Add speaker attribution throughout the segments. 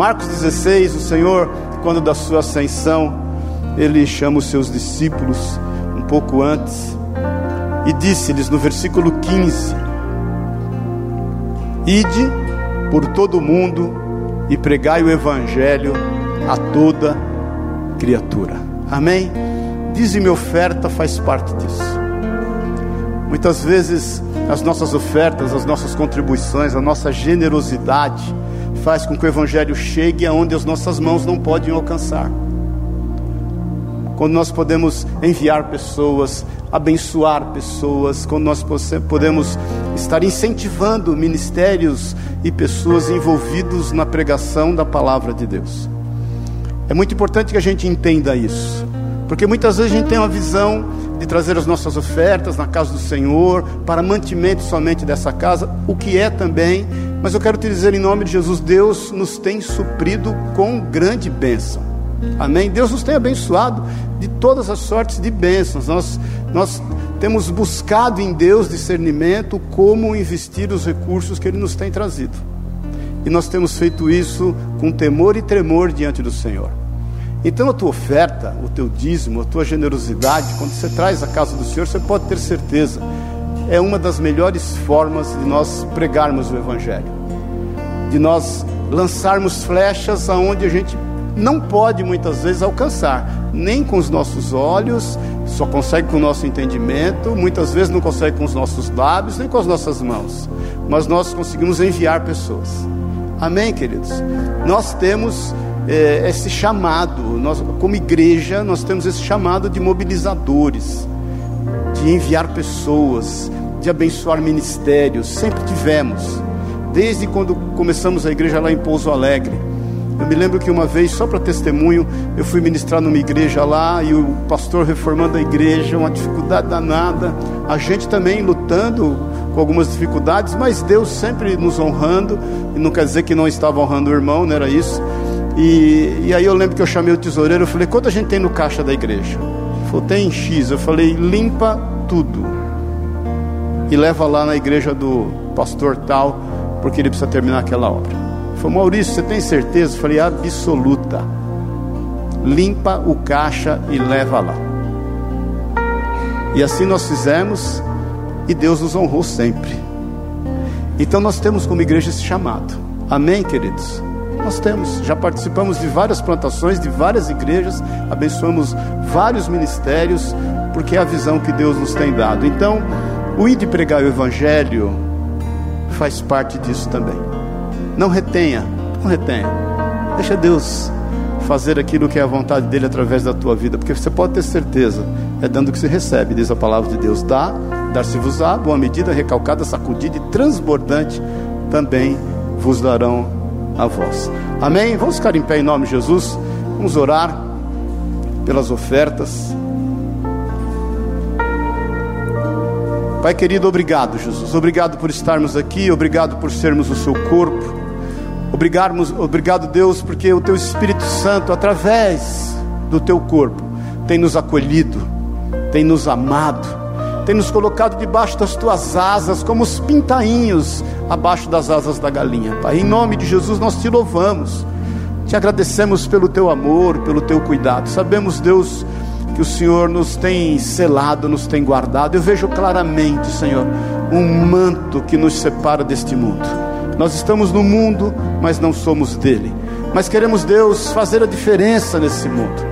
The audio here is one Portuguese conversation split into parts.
Speaker 1: Marcos 16, o Senhor, quando da sua ascensão, ele chama os seus discípulos um pouco antes e disse-lhes no versículo 15: Ide por todo o mundo e pregai o evangelho a toda criatura. Amém? Dízime oferta faz parte disso. Muitas vezes as nossas ofertas, as nossas contribuições, a nossa generosidade faz com que o evangelho chegue aonde as nossas mãos não podem alcançar. Quando nós podemos enviar pessoas, abençoar pessoas, quando nós podemos estar incentivando ministérios e pessoas envolvidos na pregação da palavra de Deus. É muito importante que a gente entenda isso, porque muitas vezes a gente tem uma visão de trazer as nossas ofertas na casa do Senhor, para mantimento somente dessa casa, o que é também, mas eu quero te dizer em nome de Jesus: Deus nos tem suprido com grande bênção. Amém? Deus nos tem abençoado de todas as sortes de bênçãos. Nós, nós temos buscado em Deus discernimento como investir os recursos que Ele nos tem trazido. E nós temos feito isso com temor e tremor diante do Senhor. Então a tua oferta, o teu dízimo, a tua generosidade, quando você traz a casa do Senhor, você pode ter certeza, é uma das melhores formas de nós pregarmos o Evangelho, de nós lançarmos flechas aonde a gente não pode muitas vezes alcançar, nem com os nossos olhos, só consegue com o nosso entendimento, muitas vezes não consegue com os nossos lábios, nem com as nossas mãos, mas nós conseguimos enviar pessoas. Amém, queridos? Nós temos é, esse chamado, nós, como igreja, nós temos esse chamado de mobilizadores, de enviar pessoas, de abençoar ministérios, sempre tivemos, desde quando começamos a igreja lá em Pouso Alegre. Eu me lembro que uma vez, só para testemunho, eu fui ministrar numa igreja lá e o pastor reformando a igreja, uma dificuldade danada, a gente também lutando com algumas dificuldades, mas Deus sempre nos honrando, e não quer dizer que não estava honrando o irmão, não era isso. E, e aí eu lembro que eu chamei o tesoureiro, eu falei, quanto a gente tem no caixa da igreja? Ele falou, tem X. Eu falei, limpa tudo. E leva lá na igreja do pastor tal, porque ele precisa terminar aquela obra. Ele falou, Maurício, você tem certeza? Eu falei, absoluta. Limpa o caixa e leva lá. E assim nós fizemos, e Deus nos honrou sempre. Então nós temos como igreja esse chamado. Amém, queridos? Nós temos, já participamos de várias plantações, de várias igrejas, abençoamos vários ministérios, porque é a visão que Deus nos tem dado. Então, o ir de pregar o Evangelho faz parte disso também. Não retenha, não retenha. Deixa Deus fazer aquilo que é a vontade dele através da tua vida, porque você pode ter certeza, é dando que se recebe, diz a palavra de Deus. Dá, dar-se-vos-á, boa medida, recalcada, sacudida e transbordante também vos darão a vós. Amém? Vamos ficar em pé em nome de Jesus. Vamos orar pelas ofertas. Pai querido, obrigado, Jesus. Obrigado por estarmos aqui, obrigado por sermos o seu corpo. Obrigado, obrigado, Deus, porque o teu Espírito Santo, através do teu corpo, tem nos acolhido, tem nos amado tem nos colocado debaixo das tuas asas, como os pintainhos abaixo das asas da galinha, Pai. Em nome de Jesus nós te louvamos, te agradecemos pelo teu amor, pelo teu cuidado. Sabemos, Deus, que o Senhor nos tem selado, nos tem guardado. Eu vejo claramente, Senhor, um manto que nos separa deste mundo. Nós estamos no mundo, mas não somos dele. Mas queremos, Deus, fazer a diferença nesse mundo.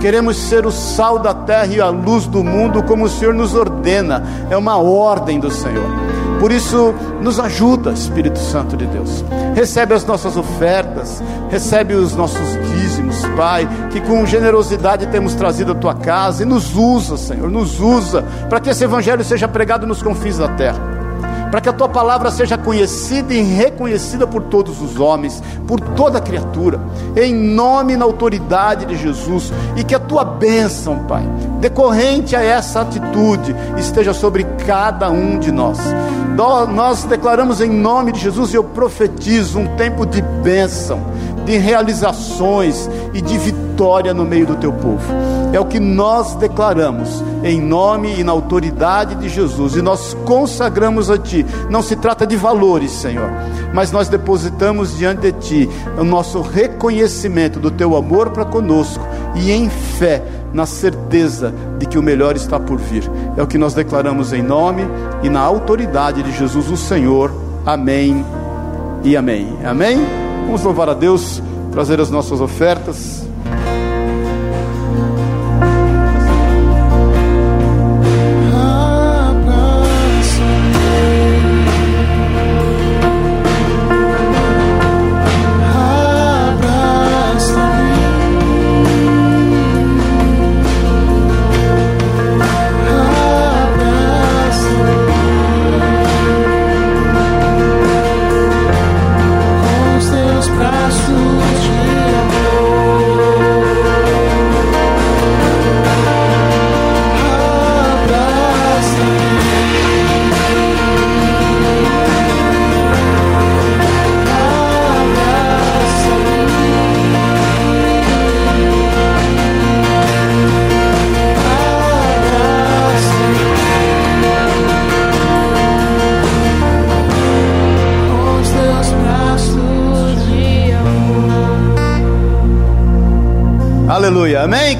Speaker 1: Queremos ser o sal da terra e a luz do mundo, como o Senhor nos ordena, é uma ordem do Senhor. Por isso, nos ajuda, Espírito Santo de Deus. Recebe as nossas ofertas, recebe os nossos dízimos, Pai, que com generosidade temos trazido à tua casa e nos usa, Senhor, nos usa para que esse evangelho seja pregado nos confins da terra para que a tua palavra seja conhecida e reconhecida por todos os homens, por toda criatura, em nome e na autoridade de Jesus, e que a tua bênção, Pai, decorrente a essa atitude, esteja sobre cada um de nós. Nós declaramos em nome de Jesus, e eu profetizo um tempo de bênção de realizações e de vitória no meio do teu povo. É o que nós declaramos em nome e na autoridade de Jesus e nós consagramos a Ti. Não se trata de valores, Senhor, mas nós depositamos diante de Ti o nosso reconhecimento do Teu amor para conosco e em fé, na certeza de que o melhor está por vir. É o que nós declaramos em nome e na autoridade de Jesus, o Senhor. Amém e amém. Amém? Vamos louvar a Deus, trazer as nossas ofertas.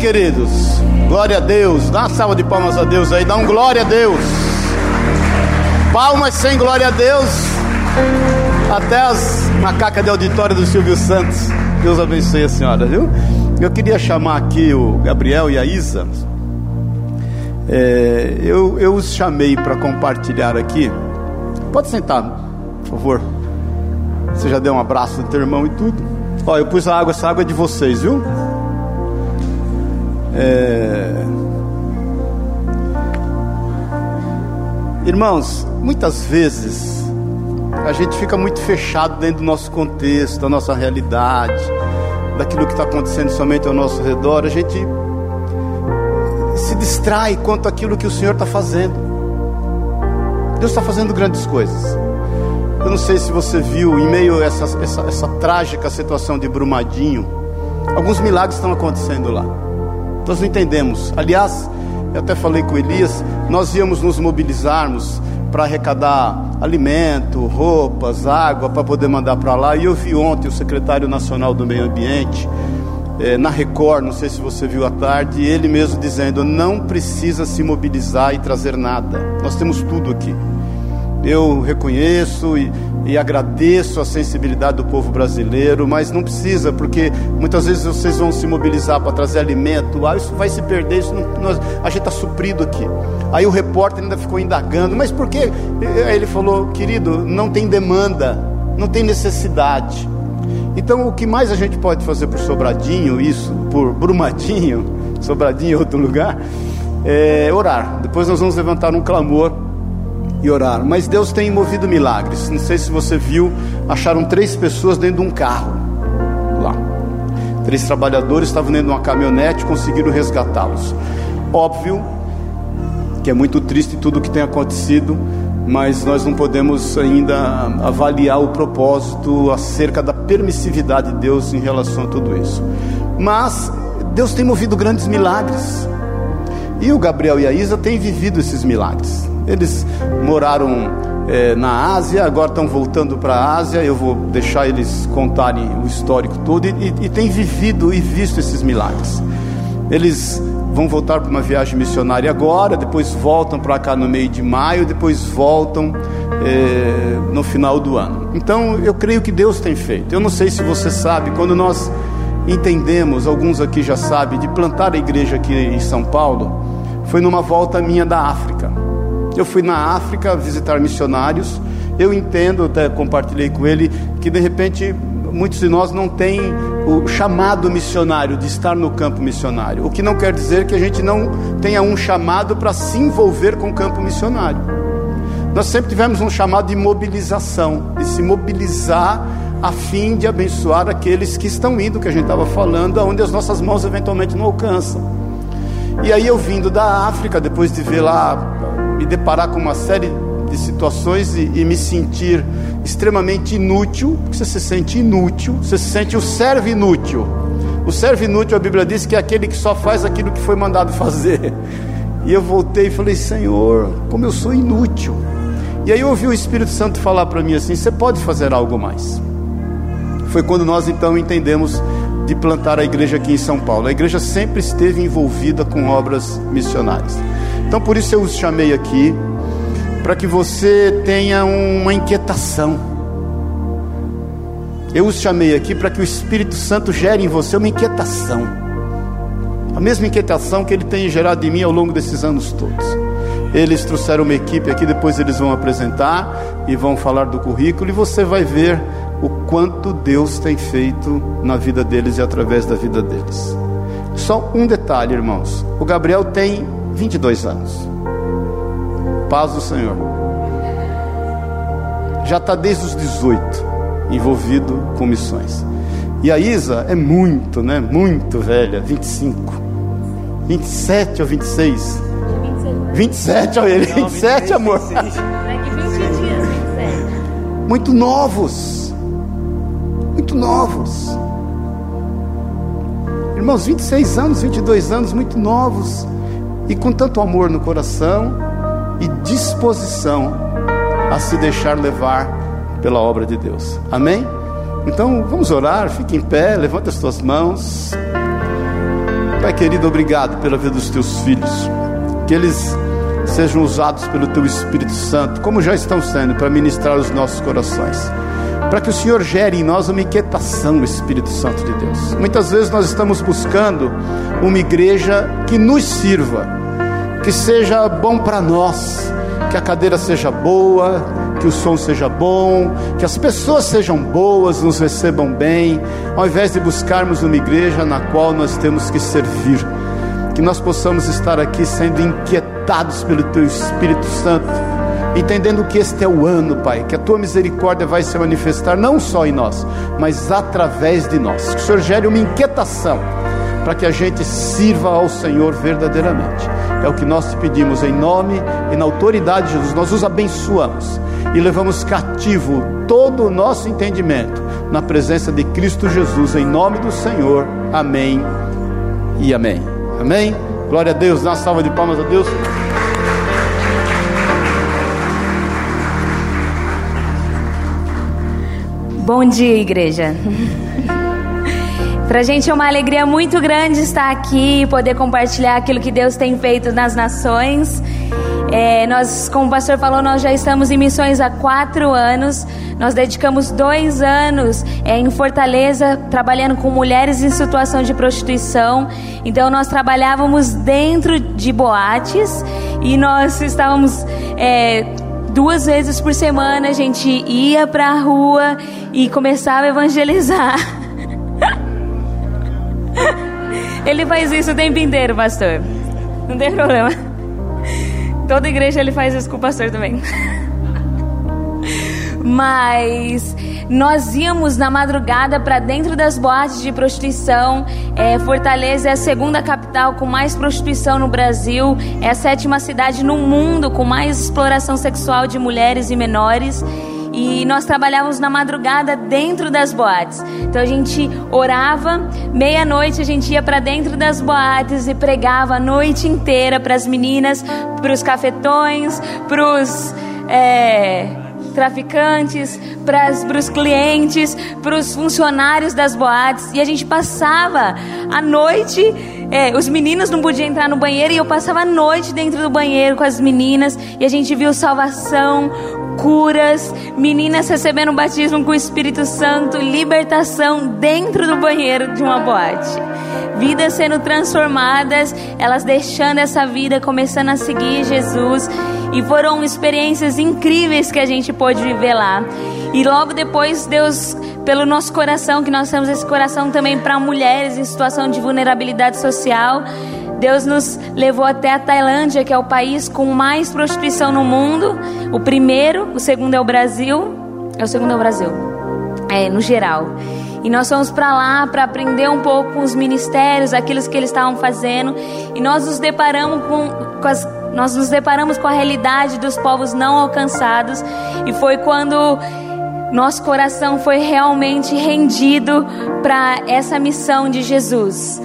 Speaker 1: Queridos? Glória a Deus. Dá uma salva de palmas a Deus aí. Dá um glória a Deus. Palmas sem glória a Deus. Até as macacas de auditório do Silvio Santos. Deus abençoe a senhora, viu? Eu queria chamar aqui o Gabriel e a Isa. É, eu, eu os chamei para compartilhar aqui. Pode sentar, por favor. Você já deu um abraço no teu irmão e tudo. Ó, eu pus a água, essa água é de vocês, viu? É... Irmãos, muitas vezes a gente fica muito fechado dentro do nosso contexto, da nossa realidade, daquilo que está acontecendo somente ao nosso redor. A gente se distrai quanto àquilo que o Senhor está fazendo. Deus está fazendo grandes coisas. Eu não sei se você viu, em meio a essa, essa, essa trágica situação de Brumadinho, alguns milagres estão acontecendo lá. Nós não entendemos. Aliás, eu até falei com Elias, nós íamos nos mobilizarmos para arrecadar alimento, roupas, água para poder mandar para lá. E eu vi ontem o secretário nacional do Meio Ambiente é, na Record, não sei se você viu à tarde, ele mesmo dizendo: não precisa se mobilizar e trazer nada. Nós temos tudo aqui. Eu reconheço e, e agradeço a sensibilidade do povo brasileiro, mas não precisa, porque muitas vezes vocês vão se mobilizar para trazer alimento, ah, isso vai se perder, isso não, nós, a gente está suprido aqui. Aí o repórter ainda ficou indagando, mas por que? Aí ele falou, querido, não tem demanda, não tem necessidade. Então o que mais a gente pode fazer por Sobradinho, isso, por Brumadinho, Sobradinho em outro lugar, é orar. Depois nós vamos levantar um clamor e orar. Mas Deus tem movido milagres. Não sei se você viu, acharam três pessoas dentro de um carro lá. Três trabalhadores estavam dentro de uma caminhonete, conseguiram resgatá-los. Óbvio que é muito triste tudo o que tem acontecido, mas nós não podemos ainda avaliar o propósito acerca da permissividade de Deus em relação a tudo isso. Mas Deus tem movido grandes milagres. E o Gabriel e a Isa têm vivido esses milagres. Eles moraram é, na Ásia, agora estão voltando para a Ásia. Eu vou deixar eles contarem o histórico todo e, e, e têm vivido e visto esses milagres. Eles vão voltar para uma viagem missionária agora, depois voltam para cá no meio de maio, depois voltam é, no final do ano. Então eu creio que Deus tem feito. Eu não sei se você sabe, quando nós entendemos, alguns aqui já sabem, de plantar a igreja aqui em São Paulo, foi numa volta minha da África. Eu fui na África visitar missionários. Eu entendo, até compartilhei com ele, que de repente muitos de nós não têm o chamado missionário de estar no campo missionário. O que não quer dizer que a gente não tenha um chamado para se envolver com o campo missionário. Nós sempre tivemos um chamado de mobilização, de se mobilizar a fim de abençoar aqueles que estão indo, que a gente estava falando, aonde as nossas mãos eventualmente não alcançam. E aí eu vindo da África, depois de ver lá me deparar com uma série de situações e, e, me sentir extremamente inútil, porque você se sente inútil, você se sente o servo inútil. O servo inútil, a Bíblia diz que é aquele que só faz aquilo que foi mandado fazer. E eu voltei e falei: Senhor, como eu sou inútil. E aí eu ouvi o Espírito Santo falar para mim assim: Você pode fazer algo mais. Foi quando nós então entendemos de plantar a igreja aqui em São Paulo. A igreja sempre esteve envolvida com obras missionárias. Então por isso eu os chamei aqui para que você tenha uma inquietação. Eu os chamei aqui para que o Espírito Santo gere em você uma inquietação. A mesma inquietação que ele tem gerado em mim ao longo desses anos todos. Eles trouxeram uma equipe aqui, depois eles vão apresentar e vão falar do currículo e você vai ver o quanto Deus tem feito na vida deles e através da vida deles. Só um detalhe, irmãos. O Gabriel tem 22 anos. Paz do Senhor. Já está desde os 18 envolvido com missões. E a Isa é muito, né? Muito velha, 25. 27 ou 26? 27, olha ele, 27, amor. Daqui 20 dias, 27. Muito novos muito novos. Irmãos, 26 anos, 22 anos, muito novos, e com tanto amor no coração e disposição a se deixar levar pela obra de Deus. Amém? Então vamos orar, fique em pé, levante as tuas mãos. Pai querido, obrigado pela vida dos teus filhos. Que eles sejam usados pelo teu Espírito Santo, como já estão sendo, para ministrar os nossos corações para que o Senhor gere em nós uma inquietação, Espírito Santo de Deus. Muitas vezes nós estamos buscando uma igreja que nos sirva, que seja bom para nós, que a cadeira seja boa, que o som seja bom, que as pessoas sejam boas, nos recebam bem, ao invés de buscarmos uma igreja na qual nós temos que servir. Que nós possamos estar aqui sendo inquietados pelo Teu Espírito Santo entendendo que este é o ano, Pai, que a tua misericórdia vai se manifestar não só em nós, mas através de nós. Que o Senhor gere uma inquietação para que a gente sirva ao Senhor verdadeiramente. É o que nós te pedimos em nome e na autoridade de Jesus. Nós os abençoamos e levamos cativo todo o nosso entendimento na presença de Cristo Jesus, em nome do Senhor. Amém e amém. Amém. Glória a Deus. Dá uma salva de palmas a Deus.
Speaker 2: Bom dia, igreja. Para a gente é uma alegria muito grande estar aqui e poder compartilhar aquilo que Deus tem feito nas nações. É, nós, como o pastor falou, nós já estamos em missões há quatro anos. Nós dedicamos dois anos é, em Fortaleza trabalhando com mulheres em situação de prostituição. Então nós trabalhávamos dentro de boates e nós estávamos é, duas vezes por semana a gente ia para a rua e começava a evangelizar. ele faz isso o tempo inteiro, pastor. Não tem problema. Toda igreja ele faz isso com o pastor também. Mas nós íamos na madrugada para dentro das boates de prostituição. É, Fortaleza é a segunda capital com mais prostituição no Brasil. É a sétima cidade no mundo com mais exploração sexual de mulheres e menores e nós trabalhávamos na madrugada dentro das boates. Então a gente orava, meia-noite a gente ia para dentro das boates e pregava a noite inteira para as meninas, para os cafetões, para os. É traficantes, para os clientes, para os funcionários das boates. E a gente passava a noite, é, os meninos não podiam entrar no banheiro e eu passava a noite dentro do banheiro com as meninas e a gente viu salvação, curas, meninas recebendo batismo com o Espírito Santo, libertação dentro do banheiro de uma boate. Vidas sendo transformadas, elas deixando essa vida, começando a seguir Jesus. E foram experiências incríveis que a gente pôde viver lá. E logo depois, Deus, pelo nosso coração, que nós temos esse coração também para mulheres em situação de vulnerabilidade social, Deus nos levou até a Tailândia, que é o país com mais prostituição no mundo. O primeiro, o segundo é o Brasil. É o segundo é o Brasil. É, no geral. E nós fomos para lá para aprender um pouco com os ministérios, aquilo que eles estavam fazendo. E nós nos deparamos com, com as nós nos deparamos com a realidade dos povos não alcançados e foi quando nosso coração foi realmente rendido para essa missão de Jesus.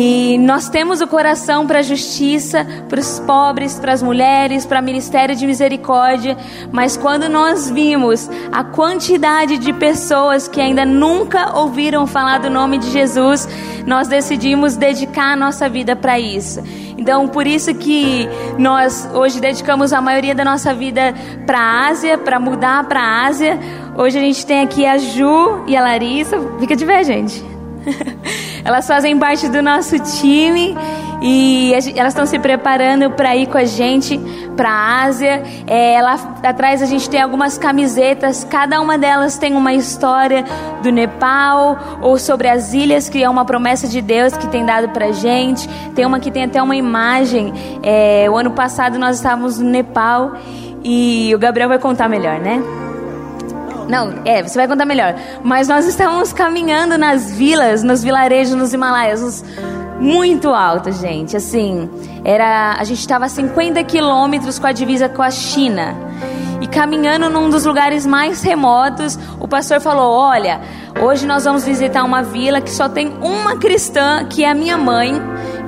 Speaker 2: E nós temos o coração para a justiça, para os pobres, para as mulheres, para o ministério de misericórdia, mas quando nós vimos a quantidade de pessoas que ainda nunca ouviram falar do nome de Jesus, nós decidimos dedicar a nossa vida para isso. Então, por isso que nós hoje dedicamos a maioria da nossa vida para a Ásia, para mudar para a Ásia. Hoje a gente tem aqui a Ju e a Larissa. Fica de ver, gente. Elas fazem parte do nosso time e elas estão se preparando para ir com a gente para a Ásia. É, lá atrás a gente tem algumas camisetas, cada uma delas tem uma história do Nepal ou sobre as ilhas, que é uma promessa de Deus que tem dado para gente. Tem uma que tem até uma imagem. É, o ano passado nós estávamos no Nepal e o Gabriel vai contar melhor, né? Não, é, você vai contar melhor. Mas nós estávamos caminhando nas vilas, nos vilarejos, nos Himalaias, muito alto, gente. Assim, era, a gente estava a 50 quilômetros com a divisa com a China. E caminhando num dos lugares mais remotos, o pastor falou: Olha, hoje nós vamos visitar uma vila que só tem uma cristã, que é a minha mãe,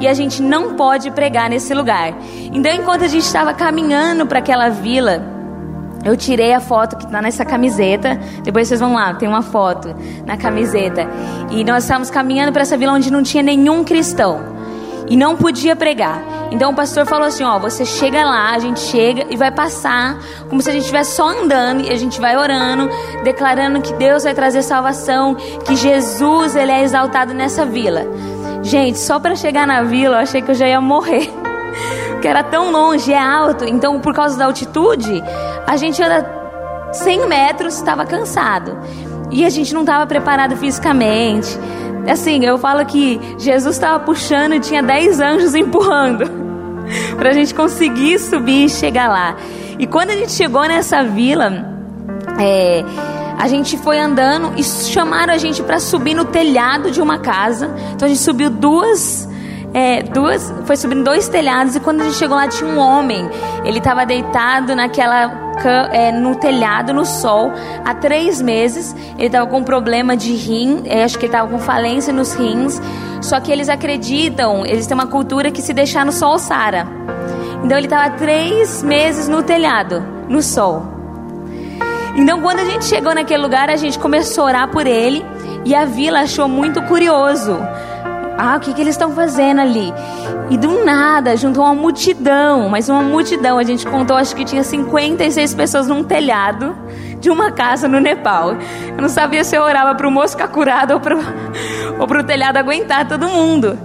Speaker 2: e a gente não pode pregar nesse lugar. Então, enquanto a gente estava caminhando para aquela vila, eu tirei a foto que está nessa camiseta. Depois vocês vão lá, tem uma foto na camiseta. E nós estávamos caminhando para essa vila onde não tinha nenhum cristão. E não podia pregar. Então o pastor falou assim: Ó, você chega lá, a gente chega e vai passar, como se a gente estivesse só andando. E a gente vai orando, declarando que Deus vai trazer salvação, que Jesus ele é exaltado nessa vila. Gente, só para chegar na vila eu achei que eu já ia morrer. Porque era tão longe, é alto. Então, por causa da altitude, a gente anda 100 metros, estava cansado. E a gente não estava preparado fisicamente. Assim, eu falo que Jesus estava puxando e tinha 10 anjos empurrando. para a gente conseguir subir e chegar lá. E quando a gente chegou nessa vila, é, a gente foi andando e chamaram a gente para subir no telhado de uma casa. Então a gente subiu duas é, duas, foi subindo dois telhados e quando a gente chegou lá tinha um homem. Ele estava deitado naquela é, no telhado no sol há três meses. Ele estava com problema de rim, é, acho que ele estava com falência nos rins. Só que eles acreditam, eles têm uma cultura que se deixar no sol sara. Então ele estava três meses no telhado, no sol. Então quando a gente chegou naquele lugar, a gente começou a orar por ele e a vila achou muito curioso ah, o que, que eles estão fazendo ali? E do nada, juntou uma multidão, mas uma multidão. A gente contou, acho que tinha 56 pessoas num telhado de uma casa no Nepal. Eu não sabia se eu orava para o moço ficar curado ou para o telhado aguentar todo mundo.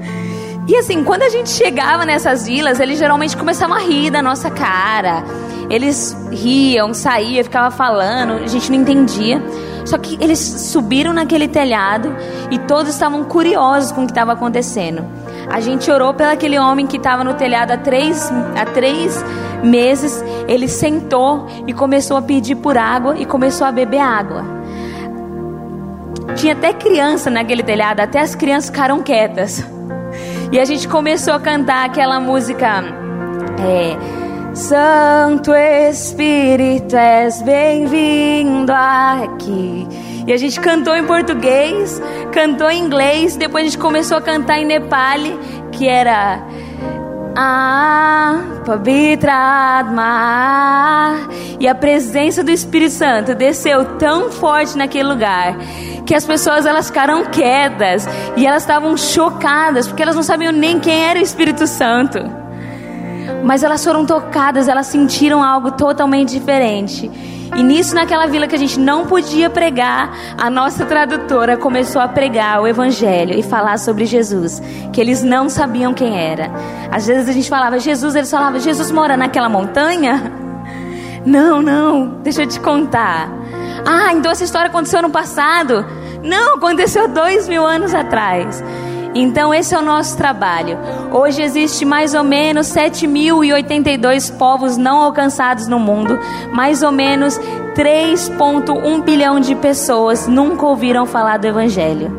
Speaker 2: E assim, quando a gente chegava nessas vilas, eles geralmente começavam a rir da nossa cara. Eles riam, saíam, ficavam falando, a gente não entendia. Só que eles subiram naquele telhado e todos estavam curiosos com o que estava acontecendo. A gente orou pelo aquele homem que estava no telhado há três, há três meses. Ele sentou e começou a pedir por água e começou a beber água. Tinha até criança naquele telhado, até as crianças ficaram quietas. E a gente começou a cantar aquela música. É, Santo Espírito, és bem-vindo aqui. E a gente cantou em português, cantou em inglês, depois a gente começou a cantar em Nepali, que era ah, Pabitradma. E a presença do Espírito Santo desceu tão forte naquele lugar que as pessoas elas ficaram quietas e elas estavam chocadas porque elas não sabiam nem quem era o Espírito Santo mas elas foram tocadas, elas sentiram algo totalmente diferente. E nisso, naquela vila que a gente não podia pregar, a nossa tradutora começou a pregar o Evangelho e falar sobre Jesus, que eles não sabiam quem era. Às vezes a gente falava Jesus, eles falavam, Jesus mora naquela montanha? Não, não, deixa eu te contar. Ah, então essa história aconteceu no passado? Não, aconteceu dois mil anos atrás. Então esse é o nosso trabalho. Hoje existe mais ou menos 7.082 povos não alcançados no mundo, mais ou menos 3.1 bilhão de pessoas nunca ouviram falar do evangelho.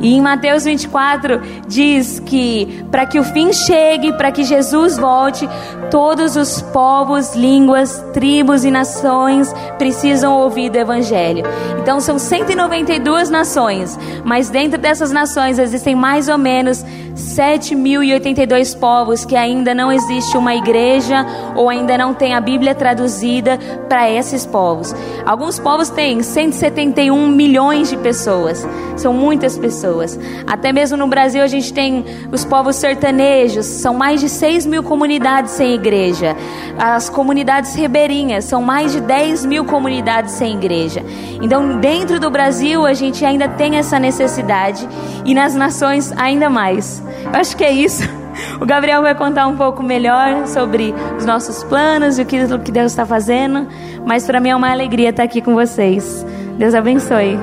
Speaker 2: E em Mateus 24 diz que para que o fim chegue, para que Jesus volte, todos os povos, línguas, tribos e nações precisam ouvir do evangelho. Então são 192 nações, mas dentro dessas nações existem mais ou menos 7.082 povos que ainda não existe uma igreja ou ainda não tem a Bíblia traduzida para esses povos. Alguns povos têm 171 milhões de pessoas, são muitas pessoas. Até mesmo no Brasil a gente tem os povos sertanejos, são mais de 6 mil comunidades sem igreja. As comunidades ribeirinhas, são mais de 10 mil comunidades sem igreja. Então, dentro do Brasil a gente ainda tem essa necessidade e nas nações ainda mais. Eu acho que é isso. O Gabriel vai contar um pouco melhor sobre os nossos planos e o que, Deus está fazendo. Mas para mim é uma alegria estar aqui com vocês. Deus abençoe.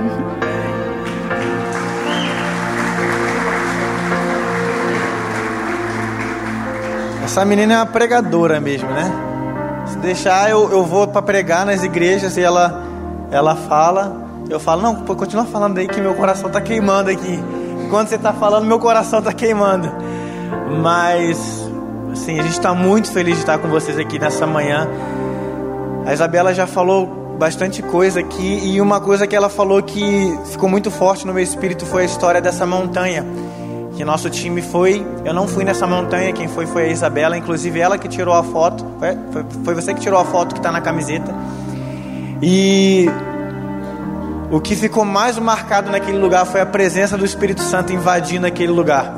Speaker 3: Essa menina é uma pregadora mesmo, né? Se deixar, eu, eu vou para pregar nas igrejas e ela, ela fala. Eu falo, não, continua falando aí que meu coração está queimando aqui. Enquanto você está falando, meu coração está queimando. Mas, assim, a gente está muito feliz de estar com vocês aqui nessa manhã. A Isabela já falou bastante coisa aqui e uma coisa que ela falou que ficou muito forte no meu espírito foi a história dessa montanha. Que nosso time foi, eu não fui nessa montanha, quem foi foi a Isabela, inclusive ela que tirou a foto, foi, foi, foi você que tirou a foto que está na camiseta. E o que ficou mais marcado naquele lugar foi a presença do Espírito Santo invadindo aquele lugar.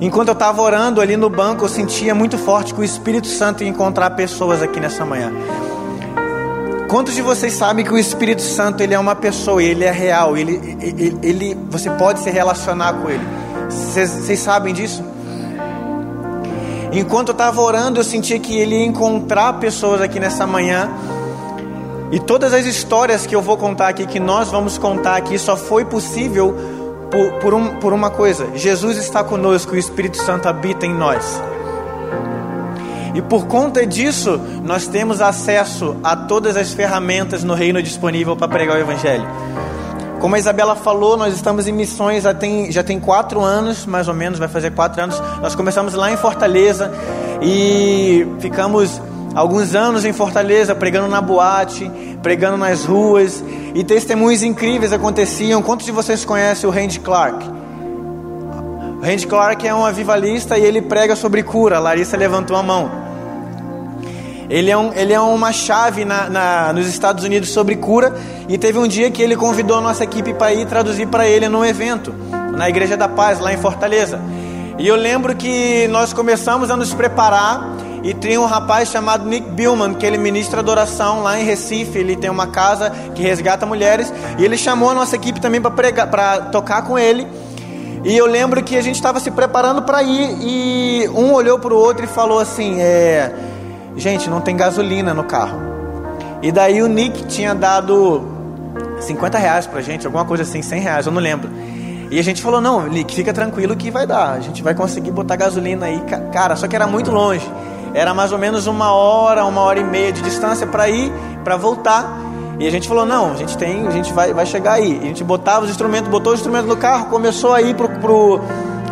Speaker 3: Enquanto eu estava orando ali no banco, eu sentia muito forte que o Espírito Santo ia encontrar pessoas aqui nessa manhã. Quantos de vocês sabem que o Espírito Santo ele é uma pessoa, ele é real, ele, ele, ele você pode se relacionar com ele? Vocês, sabem disso? Enquanto eu estava orando, eu sentia que ele ia encontrar pessoas aqui nessa manhã. E todas as histórias que eu vou contar aqui, que nós vamos contar aqui, só foi possível por, por, um, por uma coisa: Jesus está conosco o Espírito Santo habita em nós. E por conta disso, nós temos acesso a todas as ferramentas no reino disponível para pregar o Evangelho. Como a Isabela falou, nós estamos em missões já tem, já tem quatro anos, mais ou menos, vai fazer quatro anos. Nós começamos lá em Fortaleza e ficamos alguns anos em Fortaleza pregando na boate, pregando nas ruas e testemunhos incríveis aconteciam. Quantos de vocês conhecem o Randy Clark? O Randy Clark é um avivalista e ele prega sobre cura. A Larissa levantou a mão. Ele é, um, ele é uma chave na, na, nos Estados Unidos sobre cura. E teve um dia que ele convidou a nossa equipe para ir traduzir para ele num evento, na Igreja da Paz, lá em Fortaleza. E eu lembro que nós começamos a nos preparar e tem um rapaz chamado Nick Billman, que ele ministra adoração lá em Recife. Ele tem uma casa que resgata mulheres. E ele chamou a nossa equipe também para tocar com ele. E eu lembro que a gente estava se preparando para ir. E um olhou para o outro e falou assim: é, Gente, não tem gasolina no carro. E daí o Nick tinha dado 50 reais pra gente, alguma coisa assim, 100 reais, eu não lembro. E a gente falou: Não, Nick, fica tranquilo que vai dar. A gente vai conseguir botar gasolina aí. Cara, só que era muito longe. Era mais ou menos uma hora, uma hora e meia de distância para ir, para voltar. E a gente falou: não, a gente tem, a gente vai, vai chegar aí. E a gente botava os instrumentos, botou os instrumentos no carro, começou a ir pro, pro,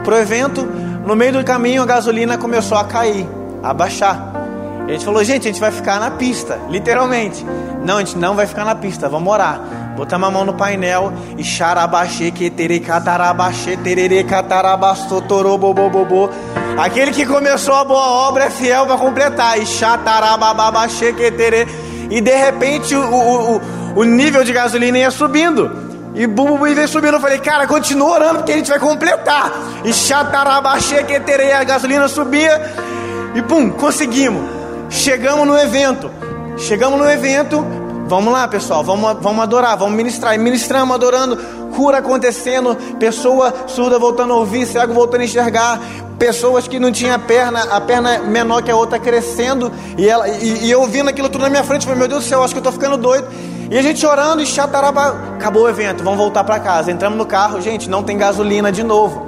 Speaker 3: pro evento. No meio do caminho a gasolina começou a cair, a baixar. E a gente falou: gente, a gente vai ficar na pista, literalmente. Não, a gente não vai ficar na pista, vamos orar. Botamos a mão no painel e xarabaxê, que tere catarabaxê, tererê catarabaçô, torobobobobô. Aquele que começou a boa obra é fiel para completar. E xatarabababaxê, que tere. E de repente o, o, o nível de gasolina ia subindo. E bubu veio subindo. Eu falei, cara, continua orando porque a gente vai completar. E xatarabaxê, que tere. A gasolina subia. E pum, conseguimos. Chegamos no evento. Chegamos no evento, Vamos lá, pessoal, vamos, vamos adorar, vamos ministrar. E ministramos, adorando, cura acontecendo, pessoa surda voltando a ouvir, cego voltando a enxergar, pessoas que não tinham perna, a perna menor que a outra crescendo, e, ela, e, e eu ouvindo aquilo tudo na minha frente, falei, meu Deus do céu, acho que eu estou ficando doido. E a gente orando e chataraba, acabou o evento, vamos voltar para casa. Entramos no carro, gente, não tem gasolina de novo.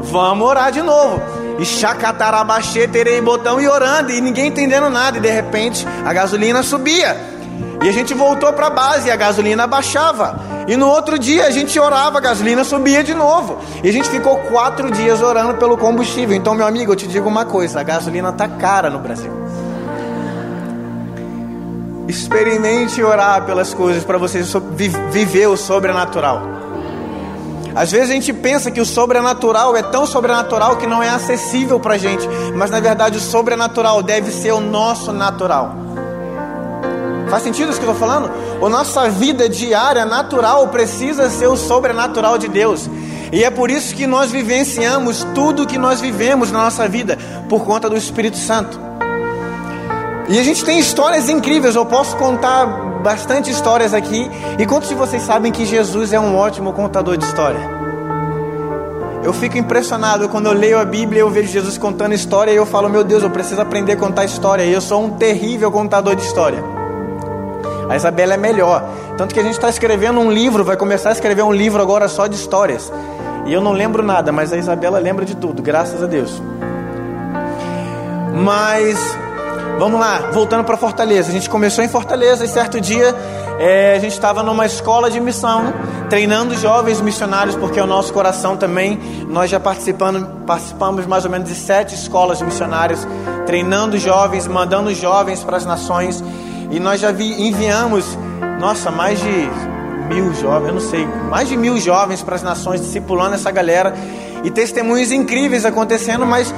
Speaker 3: Vamos orar de novo. E chacatarabaxê, terei botão e orando, e ninguém entendendo nada, e de repente a gasolina subia. E a gente voltou para a base e a gasolina baixava. E no outro dia a gente orava, a gasolina subia de novo. E a gente ficou quatro dias orando pelo combustível. Então, meu amigo, eu te digo uma coisa: a gasolina tá cara no Brasil. Experimente orar pelas coisas para você viver o sobrenatural. Às vezes a gente pensa que o sobrenatural é tão sobrenatural que não é acessível para a gente, mas na verdade o sobrenatural deve ser o nosso natural. Faz sentido isso que eu estou falando? A nossa vida diária natural precisa ser o sobrenatural de Deus. E é por isso que nós vivenciamos tudo que nós vivemos na nossa vida, por conta do Espírito Santo. E a gente tem histórias incríveis, eu posso contar bastante histórias aqui. E quantos de vocês sabem que Jesus é um ótimo contador de história? Eu fico impressionado quando eu leio a Bíblia e eu vejo Jesus contando história e eu falo, meu Deus, eu preciso aprender a contar história. E eu sou um terrível contador de história. A Isabela é melhor. Tanto que a gente está escrevendo um livro, vai começar a escrever um livro agora só de histórias. E eu não lembro nada, mas a Isabela lembra de tudo, graças a Deus. Mas Vamos lá, voltando para Fortaleza. A gente começou em Fortaleza e certo dia é, a gente estava numa escola de missão, treinando jovens missionários, porque o nosso coração também, nós já participando, participamos mais ou menos de sete escolas de missionários, treinando jovens, mandando jovens para as nações. E nós já vi, enviamos, nossa, mais de mil jovens, eu não sei, mais de mil jovens para as nações, discipulando essa galera. E testemunhos incríveis acontecendo, mas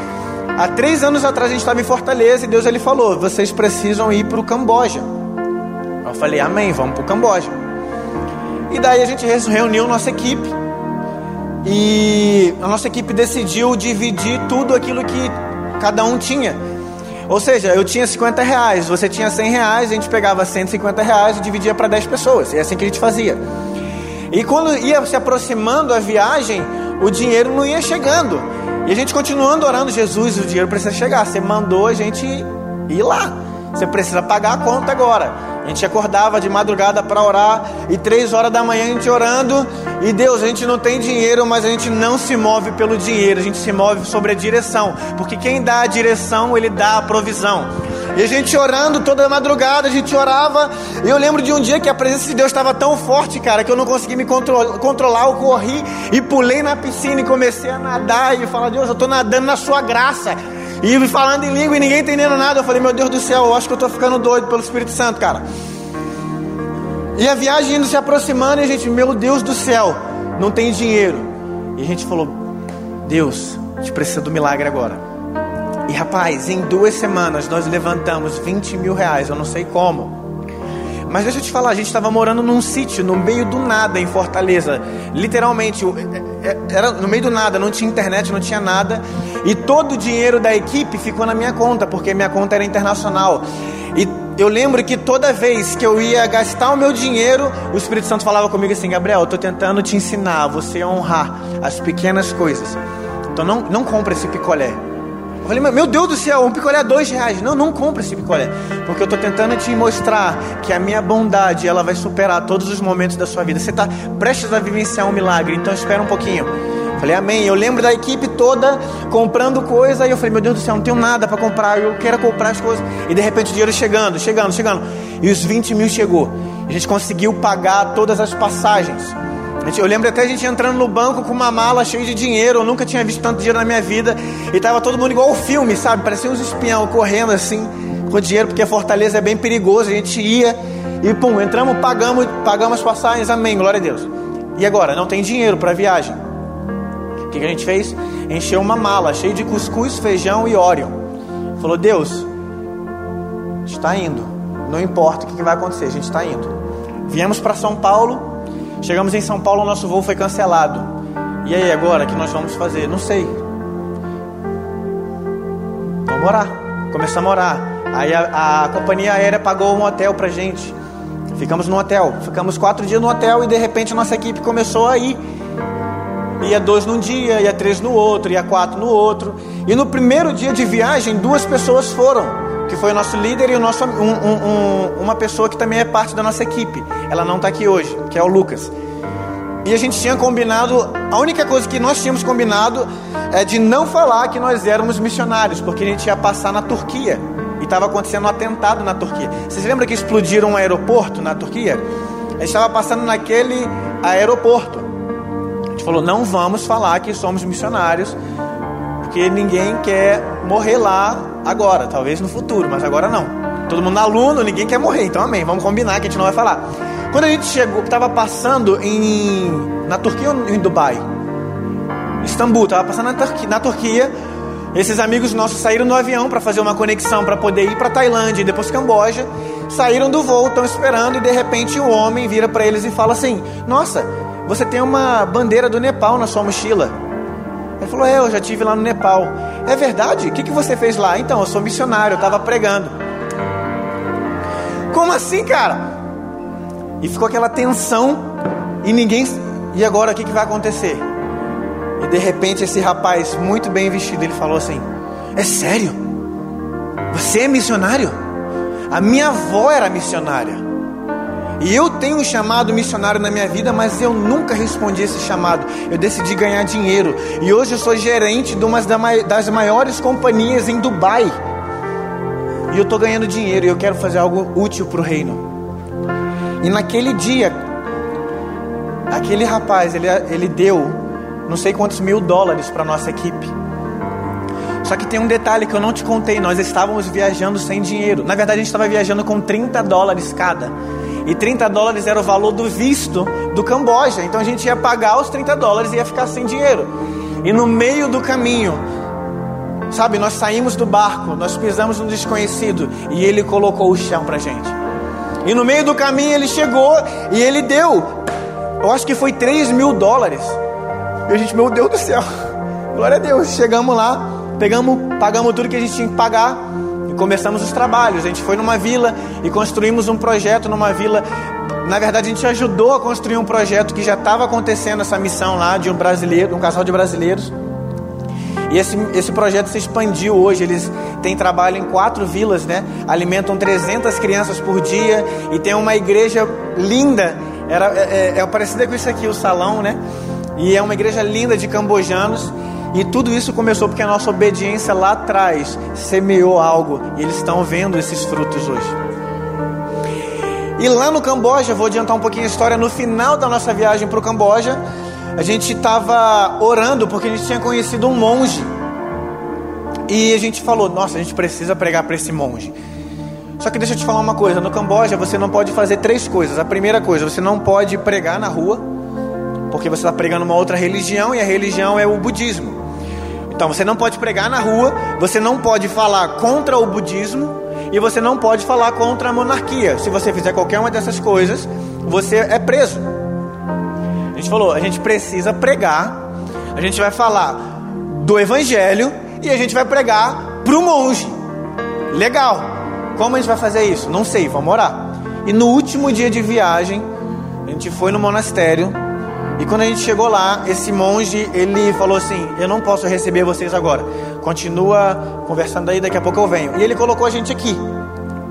Speaker 3: Há três anos atrás a gente estava em Fortaleza e Deus ele falou: vocês precisam ir para o Camboja. Eu falei: Amém, vamos para o Camboja. E daí a gente reuniu nossa equipe e a nossa equipe decidiu dividir tudo aquilo que cada um tinha. Ou seja, eu tinha 50 reais, você tinha 100 reais, a gente pegava 150 reais e dividia para 10 pessoas. É assim que a gente fazia. E quando ia se aproximando a viagem, o dinheiro não ia chegando. E a gente continuando orando, Jesus, o dinheiro precisa chegar. Você mandou a gente ir lá. Você precisa pagar a conta agora. A gente acordava de madrugada para orar e três horas da manhã a gente orando. E Deus, a gente não tem dinheiro, mas a gente não se move pelo dinheiro, a gente se move sobre a direção. Porque quem dá a direção, ele dá a provisão. E a gente orando toda madrugada, a gente orava. E eu lembro de um dia que a presença de Deus estava tão forte, cara, que eu não consegui me controlar. Eu corri e pulei na piscina e comecei a nadar e falar: Deus, eu estou nadando na Sua graça. E falando em língua e ninguém entendendo nada. Eu falei: Meu Deus do céu, eu acho que eu estou ficando doido pelo Espírito Santo, cara. E a viagem indo se aproximando e a gente, meu Deus do céu, não tem dinheiro. E a gente falou: Deus, a gente precisa do milagre agora. E rapaz, em duas semanas nós levantamos 20 mil reais, eu não sei como. Mas deixa eu te falar, a gente estava morando num sítio, no meio do nada, em Fortaleza. Literalmente, é, é, era no meio do nada, não tinha internet, não tinha nada. E todo o dinheiro da equipe ficou na minha conta, porque minha conta era internacional. E eu lembro que toda vez que eu ia gastar o meu dinheiro, o Espírito Santo falava comigo assim: Gabriel, eu estou tentando te ensinar a você honrar as pequenas coisas. Então não, não compre esse picolé. Eu falei, meu Deus do céu, um picolé é dois reais. Não, não compra esse picolé. Porque eu estou tentando te mostrar que a minha bondade, ela vai superar todos os momentos da sua vida. Você está prestes a vivenciar um milagre, então espera um pouquinho. Falei, amém. Eu lembro da equipe toda comprando coisa. E eu falei, meu Deus do céu, não tenho nada para comprar. Eu quero comprar as coisas. E de repente o dinheiro chegando, chegando, chegando. E os 20 mil chegou. A gente conseguiu pagar todas as passagens. Eu lembro até a gente entrando no banco com uma mala cheia de dinheiro. Eu nunca tinha visto tanto dinheiro na minha vida. E tava todo mundo igual o filme, sabe? Parecia uns espião correndo assim com dinheiro, porque a Fortaleza é bem perigoso. A gente ia e pum, entramos, pagamos, pagamos as passagens. Amém, glória a Deus. E agora? Não tem dinheiro para viagem. O que, que a gente fez? Encheu uma mala cheia de cuscuz, feijão e óleo. Falou: Deus, está indo. Não importa o que, que vai acontecer, a gente está indo. Viemos para São Paulo Chegamos em São Paulo, nosso voo foi cancelado. E aí, agora, o que nós vamos fazer? Não sei. Vamos orar. Começamos a orar. Aí a, a companhia aérea pagou um hotel pra gente. Ficamos no hotel. Ficamos quatro dias no hotel e de repente nossa equipe começou a ir. Ia dois num dia, ia três no outro, ia quatro no outro. E no primeiro dia de viagem, duas pessoas foram que foi o nosso líder e o nosso, um, um, uma pessoa que também é parte da nossa equipe. Ela não está aqui hoje, que é o Lucas. E a gente tinha combinado, a única coisa que nós tínhamos combinado é de não falar que nós éramos missionários, porque a gente ia passar na Turquia. e estava acontecendo um atentado na Turquia. Vocês lembram que explodiram um aeroporto na Turquia? A gente estava passando naquele aeroporto. A gente falou: não vamos falar que somos missionários, porque ninguém quer morrer lá agora, talvez no futuro, mas agora não. Todo mundo aluno, ninguém quer morrer, então amém. Vamos combinar que a gente não vai falar. Quando a gente chegou, estava passando em na Turquia ou em Dubai? Istambul, estava passando na Turquia, na Turquia. Esses amigos nossos saíram do avião para fazer uma conexão para poder ir para Tailândia e depois Camboja. Saíram do voo, estão esperando e de repente o homem vira para eles e fala assim: Nossa, você tem uma bandeira do Nepal na sua mochila. Ele falou: É, eu já tive lá no Nepal. É verdade? O que, que você fez lá? Então, eu sou missionário, eu estava pregando. Como assim, cara? E ficou aquela tensão e ninguém. E agora o que, que vai acontecer? E de repente esse rapaz, muito bem vestido, ele falou assim: É sério? Você é missionário? A minha avó era missionária. E eu tenho um chamado missionário na minha vida, mas eu nunca respondi esse chamado. Eu decidi ganhar dinheiro. E hoje eu sou gerente de uma das maiores companhias em Dubai. E eu estou ganhando dinheiro e eu quero fazer algo útil para o reino. E naquele dia, aquele rapaz, ele, ele deu não sei quantos mil dólares para nossa equipe. Só que tem um detalhe que eu não te contei: nós estávamos viajando sem dinheiro. Na verdade, a gente estava viajando com 30 dólares cada. E 30 dólares era o valor do visto do Camboja. Então a gente ia pagar os 30 dólares e ia ficar sem dinheiro. E no meio do caminho, sabe, nós saímos do barco, nós pisamos no desconhecido e ele colocou o chão pra gente. E no meio do caminho ele chegou e ele deu, eu acho que foi 3 mil dólares. E a gente, meu Deus do céu, glória a Deus. Chegamos lá, pegamos, pagamos tudo que a gente tinha que pagar começamos os trabalhos. A gente foi numa vila e construímos um projeto numa vila. Na verdade, a gente ajudou a construir um projeto que já estava acontecendo essa missão lá de um brasileiro, um casal de brasileiros. E esse, esse projeto se expandiu hoje. Eles têm trabalho em quatro vilas, né? Alimentam 300 crianças por dia e tem uma igreja linda. Era, é, é, é parecida com isso aqui, o salão, né? E é uma igreja linda de cambojanos. E tudo isso começou porque a nossa obediência lá atrás semeou algo. E eles estão vendo esses frutos hoje. E lá no Camboja, vou adiantar um pouquinho a história. No final da nossa viagem para o Camboja, a gente estava orando porque a gente tinha conhecido um monge. E a gente falou: Nossa, a gente precisa pregar para esse monge. Só que deixa eu te falar uma coisa: no Camboja você não pode fazer três coisas. A primeira coisa, você não pode pregar na rua porque você está pregando uma outra religião e a religião é o budismo. Então você não pode pregar na rua, você não pode falar contra o budismo e você não pode falar contra a monarquia. Se você fizer qualquer uma dessas coisas, você é preso. A gente falou, a gente precisa pregar, a gente vai falar do evangelho e a gente vai pregar para o monge. Legal. Como a gente vai fazer isso? Não sei, vamos orar. E no último dia de viagem, a gente foi no monastério e quando a gente chegou lá, esse monge, ele falou assim: "Eu não posso receber vocês agora. Continua conversando aí, daqui a pouco eu venho". E ele colocou a gente aqui.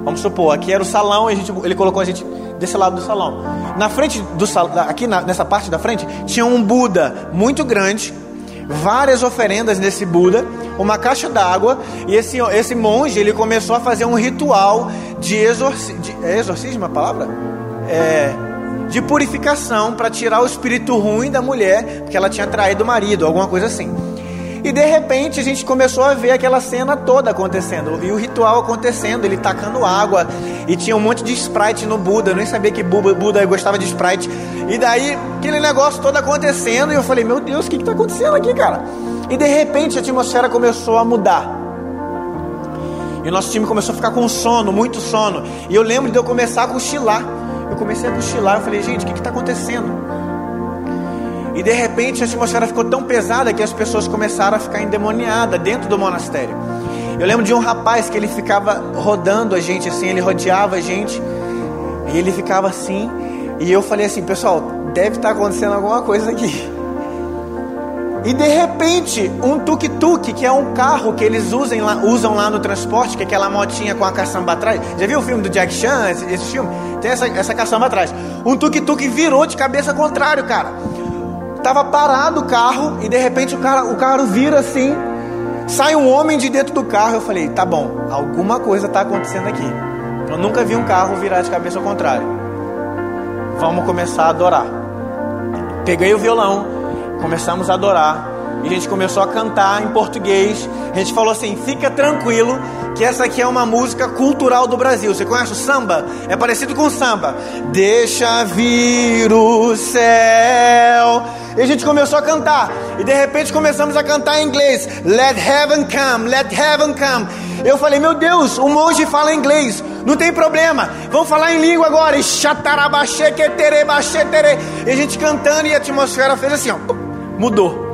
Speaker 3: Vamos supor, aqui era o salão, e a gente, ele colocou a gente desse lado do salão. Na frente do salão, aqui na, nessa parte da frente, tinha um Buda muito grande, várias oferendas nesse Buda, uma caixa d'água, e esse, esse monge, ele começou a fazer um ritual de, exorci, de é exorcismo a palavra? É, de purificação para tirar o espírito ruim da mulher, porque ela tinha traído o marido, alguma coisa assim. E de repente a gente começou a ver aquela cena toda acontecendo, e o ritual acontecendo, ele tacando água, e tinha um monte de Sprite no Buda, eu nem sabia que Buda gostava de Sprite. E daí aquele negócio todo acontecendo, e eu falei: Meu Deus, o que está acontecendo aqui, cara? E de repente a atmosfera começou a mudar. E o nosso time começou a ficar com sono, muito sono. E eu lembro de eu começar a cochilar. Eu comecei a cochilar, eu falei, gente, o que está acontecendo? E de repente a atmosfera ficou tão pesada que as pessoas começaram a ficar endemoniadas dentro do monastério. Eu lembro de um rapaz que ele ficava rodando a gente assim, ele rodeava a gente, e ele ficava assim, e eu falei assim, pessoal, deve estar tá acontecendo alguma coisa aqui. E de repente, um tuk-tuk, que é um carro que eles usam lá, usam lá no transporte, que é aquela motinha com a caçamba atrás. Já viu o filme do Jack Chan, esse, esse filme? Tem essa, essa caçamba atrás. Um tuk-tuk virou de cabeça contrário, cara. Tava parado o carro e de repente o, cara, o carro vira assim. sai um homem de dentro do carro. Eu falei: tá bom, alguma coisa está acontecendo aqui. Eu nunca vi um carro virar de cabeça ao contrário. Vamos começar a adorar. Peguei o violão, começamos a adorar. E a gente começou a cantar em português. A gente falou assim: fica tranquilo, que essa aqui é uma música cultural do Brasil. Você conhece o samba? É parecido com o samba. Deixa vir o céu. E a gente começou a cantar. E de repente começamos a cantar em inglês. Let heaven come, let heaven come. Eu falei, meu Deus, o monge fala inglês. Não tem problema. Vamos falar em língua agora. E a gente cantando e a atmosfera fez assim, ó. Mudou.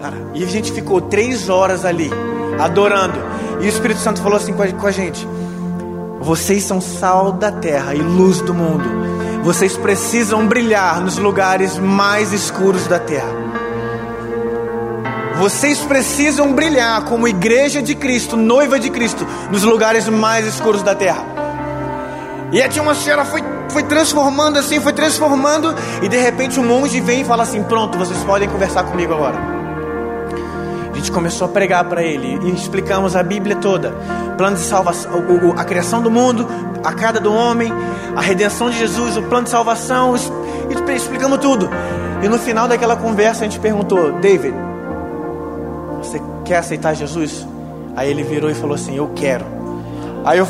Speaker 3: Cara, e a gente ficou três horas ali, adorando. E o Espírito Santo falou assim com a, gente: Vocês são sal da terra e luz do mundo. Vocês precisam brilhar nos lugares mais escuros da terra. Vocês precisam brilhar como igreja de Cristo, noiva de Cristo, nos lugares mais escuros da terra. E a atmosfera foi, foi transformando assim, foi transformando, e de repente um monge vem e fala assim: Pronto, vocês podem conversar comigo agora. A gente começou a pregar para ele e explicamos a Bíblia toda: plano de salvação, a criação do mundo, a queda do homem, a redenção de Jesus, o plano de salvação, e explicamos tudo. E no final daquela conversa a gente perguntou: David, você quer aceitar Jesus? Aí ele virou e falou assim: Eu quero. Aí, eu,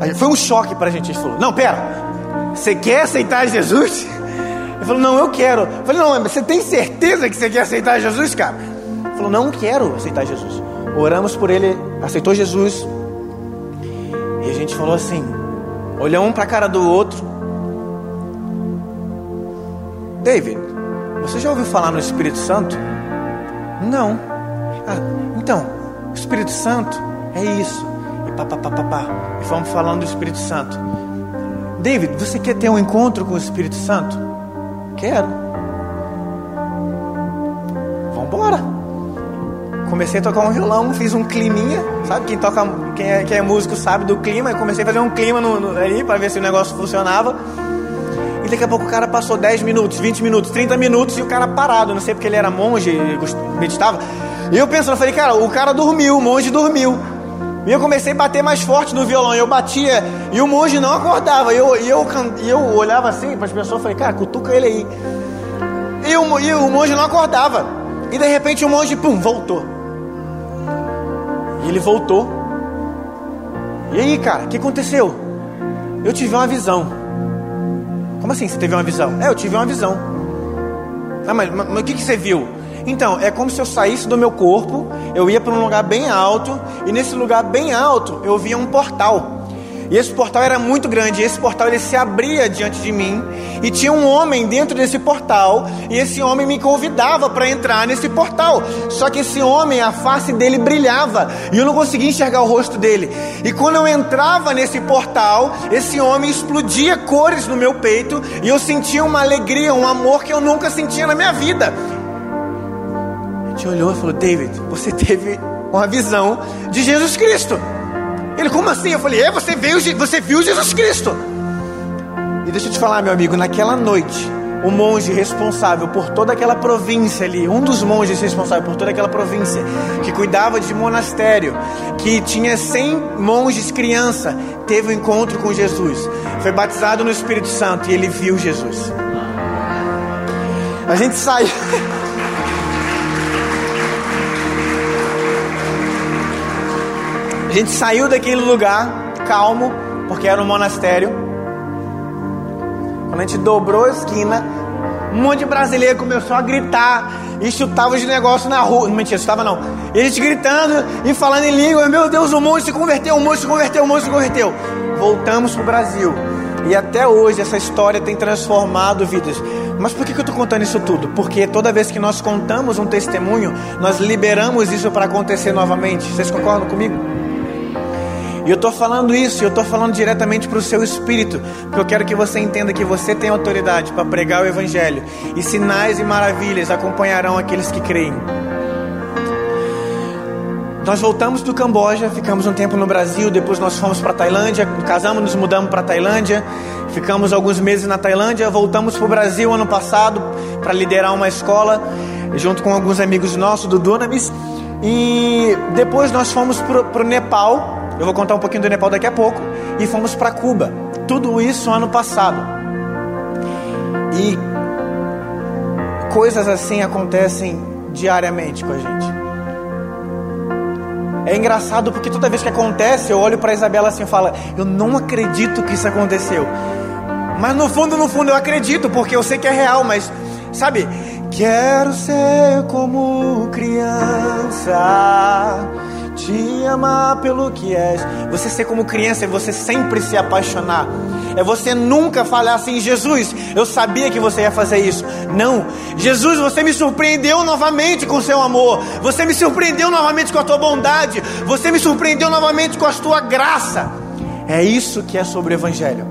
Speaker 3: aí foi um choque para a gente. Ele falou: Não, pera, você quer aceitar Jesus? Ele falou: Não, eu quero. Eu falei: Não, você tem certeza que você quer aceitar Jesus, cara? falou: Não quero aceitar Jesus. Oramos por ele, aceitou Jesus. E a gente falou assim: olha um para a cara do outro. David, você já ouviu falar no Espírito Santo? Não. Ah, então, o Espírito Santo é isso. E pá, pá, pá, pá, pá. E fomos falando do Espírito Santo. David, você quer ter um encontro com o Espírito Santo? Quero. Vamos embora comecei a tocar um violão, fiz um climinha, sabe? Quem toca, quem é, quem é músico sabe do clima. Eu comecei a fazer um clima no, no, ali para ver se o negócio funcionava. E daqui a pouco o cara passou 10 minutos, 20 minutos, 30 minutos e o cara parado. Não sei porque ele era monge, meditava. E eu pensando, eu falei, cara, o cara dormiu, o monge dormiu. E eu comecei a bater mais forte no violão. Eu batia e o monge não acordava. E eu, eu, eu olhava assim para as pessoas e falei, cara, cutuca ele aí. E o, e o monge não acordava. E de repente o monge, pum, voltou. E ele voltou. E aí, cara, o que aconteceu? Eu tive uma visão. Como assim você teve uma visão? É, eu tive uma visão. Ah, mas, mas, mas o que, que você viu? Então, é como se eu saísse do meu corpo, eu ia para um lugar bem alto, e nesse lugar bem alto eu via um portal. E esse portal era muito grande, e esse portal ele se abria diante de mim, e tinha um homem dentro desse portal, e esse homem me convidava para entrar nesse portal. Só que esse homem, a face dele brilhava, e eu não conseguia enxergar o rosto dele. E quando eu entrava nesse portal, esse homem explodia cores no meu peito, e eu sentia uma alegria, um amor que eu nunca sentia na minha vida. Gente olhou e falou: David, você teve uma visão de Jesus Cristo. Ele, como assim? Eu falei, é, você, veio, você viu Jesus Cristo. E deixa eu te falar, meu amigo, naquela noite, o monge responsável por toda aquela província ali, um dos monges responsáveis por toda aquela província, que cuidava de monastério, que tinha 100 monges criança, teve um encontro com Jesus, foi batizado no Espírito Santo e ele viu Jesus. A gente saiu. A gente saiu daquele lugar calmo, porque era um monastério. Quando a gente dobrou a esquina, um monte de brasileiro começou a gritar e chutava os negócios na rua. Não mentira, chutava não. E a gente gritando e falando em língua: Meu Deus, o monte se converteu, o monte se converteu, o monte se converteu. Voltamos para o Brasil. E até hoje essa história tem transformado vidas. Mas por que eu estou contando isso tudo? Porque toda vez que nós contamos um testemunho, nós liberamos isso para acontecer novamente. Vocês concordam comigo? E eu estou falando isso, eu estou falando diretamente para o seu espírito, porque eu quero que você entenda que você tem autoridade para pregar o Evangelho, e sinais e maravilhas acompanharão aqueles que creem. Nós voltamos do Camboja, ficamos um tempo no Brasil, depois nós fomos para Tailândia, casamos, nos mudamos para Tailândia, ficamos alguns meses na Tailândia, voltamos para o Brasil ano passado para liderar uma escola, junto com alguns amigos nossos do Dunamis. E depois nós fomos para o Nepal. Eu vou contar um pouquinho do Nepal daqui a pouco. E fomos para Cuba. Tudo isso ano passado. E coisas assim acontecem diariamente com a gente. É engraçado porque toda vez que acontece, eu olho para Isabela assim e falo: Eu não acredito que isso aconteceu. Mas no fundo, no fundo, eu acredito porque eu sei que é real. Mas, sabe, quero ser como criança te amar pelo que és. Você ser como criança é você sempre se apaixonar. É você nunca falar assim, Jesus, eu sabia que você ia fazer isso. Não, Jesus, você me surpreendeu novamente com seu amor. Você me surpreendeu novamente com a tua bondade. Você me surpreendeu novamente com a tua graça. É isso que é sobre o Evangelho.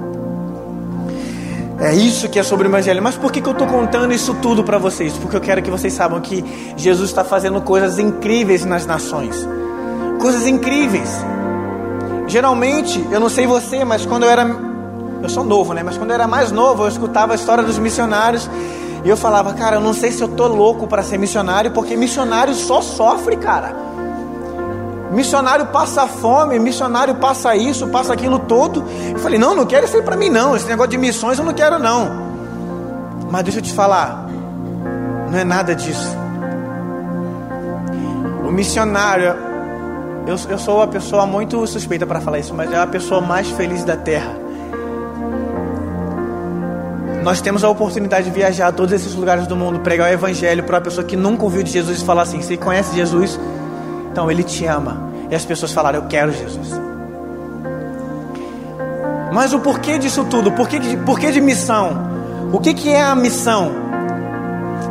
Speaker 3: É isso que é sobre o Evangelho. Mas por que, que eu estou contando isso tudo para vocês? Porque eu quero que vocês saibam que Jesus está fazendo coisas incríveis nas nações coisas incríveis. Geralmente, eu não sei você, mas quando eu era. Eu sou novo, né? Mas quando eu era mais novo, eu escutava a história dos missionários. E eu falava, cara, eu não sei se eu tô louco para ser missionário, porque missionário só sofre, cara. Missionário passa fome, missionário passa isso, passa aquilo todo. Eu falei, não, não quero isso aí para mim não. Esse negócio de missões eu não quero não. Mas deixa eu te falar, não é nada disso. O missionário eu, eu sou uma pessoa muito suspeita para falar isso, mas é a pessoa mais feliz da terra. Nós temos a oportunidade de viajar a todos esses lugares do mundo, pregar o evangelho para uma pessoa que nunca ouviu de Jesus e falar assim: você conhece Jesus? Então ele te ama. E as pessoas falaram: eu quero Jesus. Mas o porquê disso tudo? Por que porquê de missão? O que, que é a missão?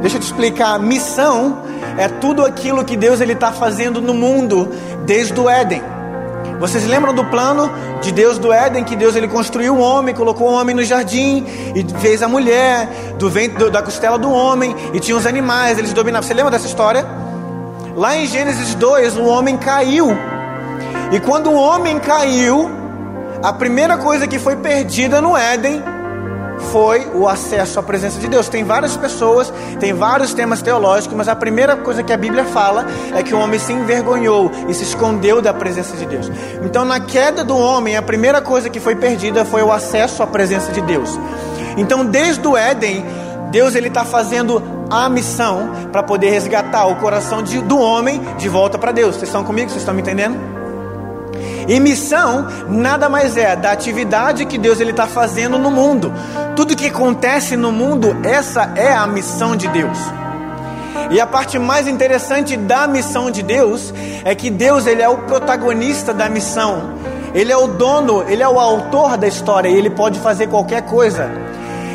Speaker 3: Deixa eu te explicar. Missão é tudo aquilo que Deus ele está fazendo no mundo desde o Éden. Vocês lembram do plano de Deus do Éden, que Deus ele construiu o homem, colocou o homem no jardim e fez a mulher do vento da costela do homem e tinha os animais, eles dominavam. Você lembra dessa história? Lá em Gênesis 2, o homem caiu. E quando o homem caiu, a primeira coisa que foi perdida no Éden foi o acesso à presença de Deus. Tem várias pessoas, tem vários temas teológicos, mas a primeira coisa que a Bíblia fala é que o homem se envergonhou e se escondeu da presença de Deus. Então, na queda do homem, a primeira coisa que foi perdida foi o acesso à presença de Deus. Então, desde o Éden, Deus ele está fazendo a missão para poder resgatar o coração de, do homem de volta para Deus. Vocês estão comigo? Vocês estão me entendendo? E missão nada mais é da atividade que Deus está fazendo no mundo. Tudo que acontece no mundo, essa é a missão de Deus. E a parte mais interessante da missão de Deus é que Deus ele é o protagonista da missão. Ele é o dono, ele é o autor da história e ele pode fazer qualquer coisa.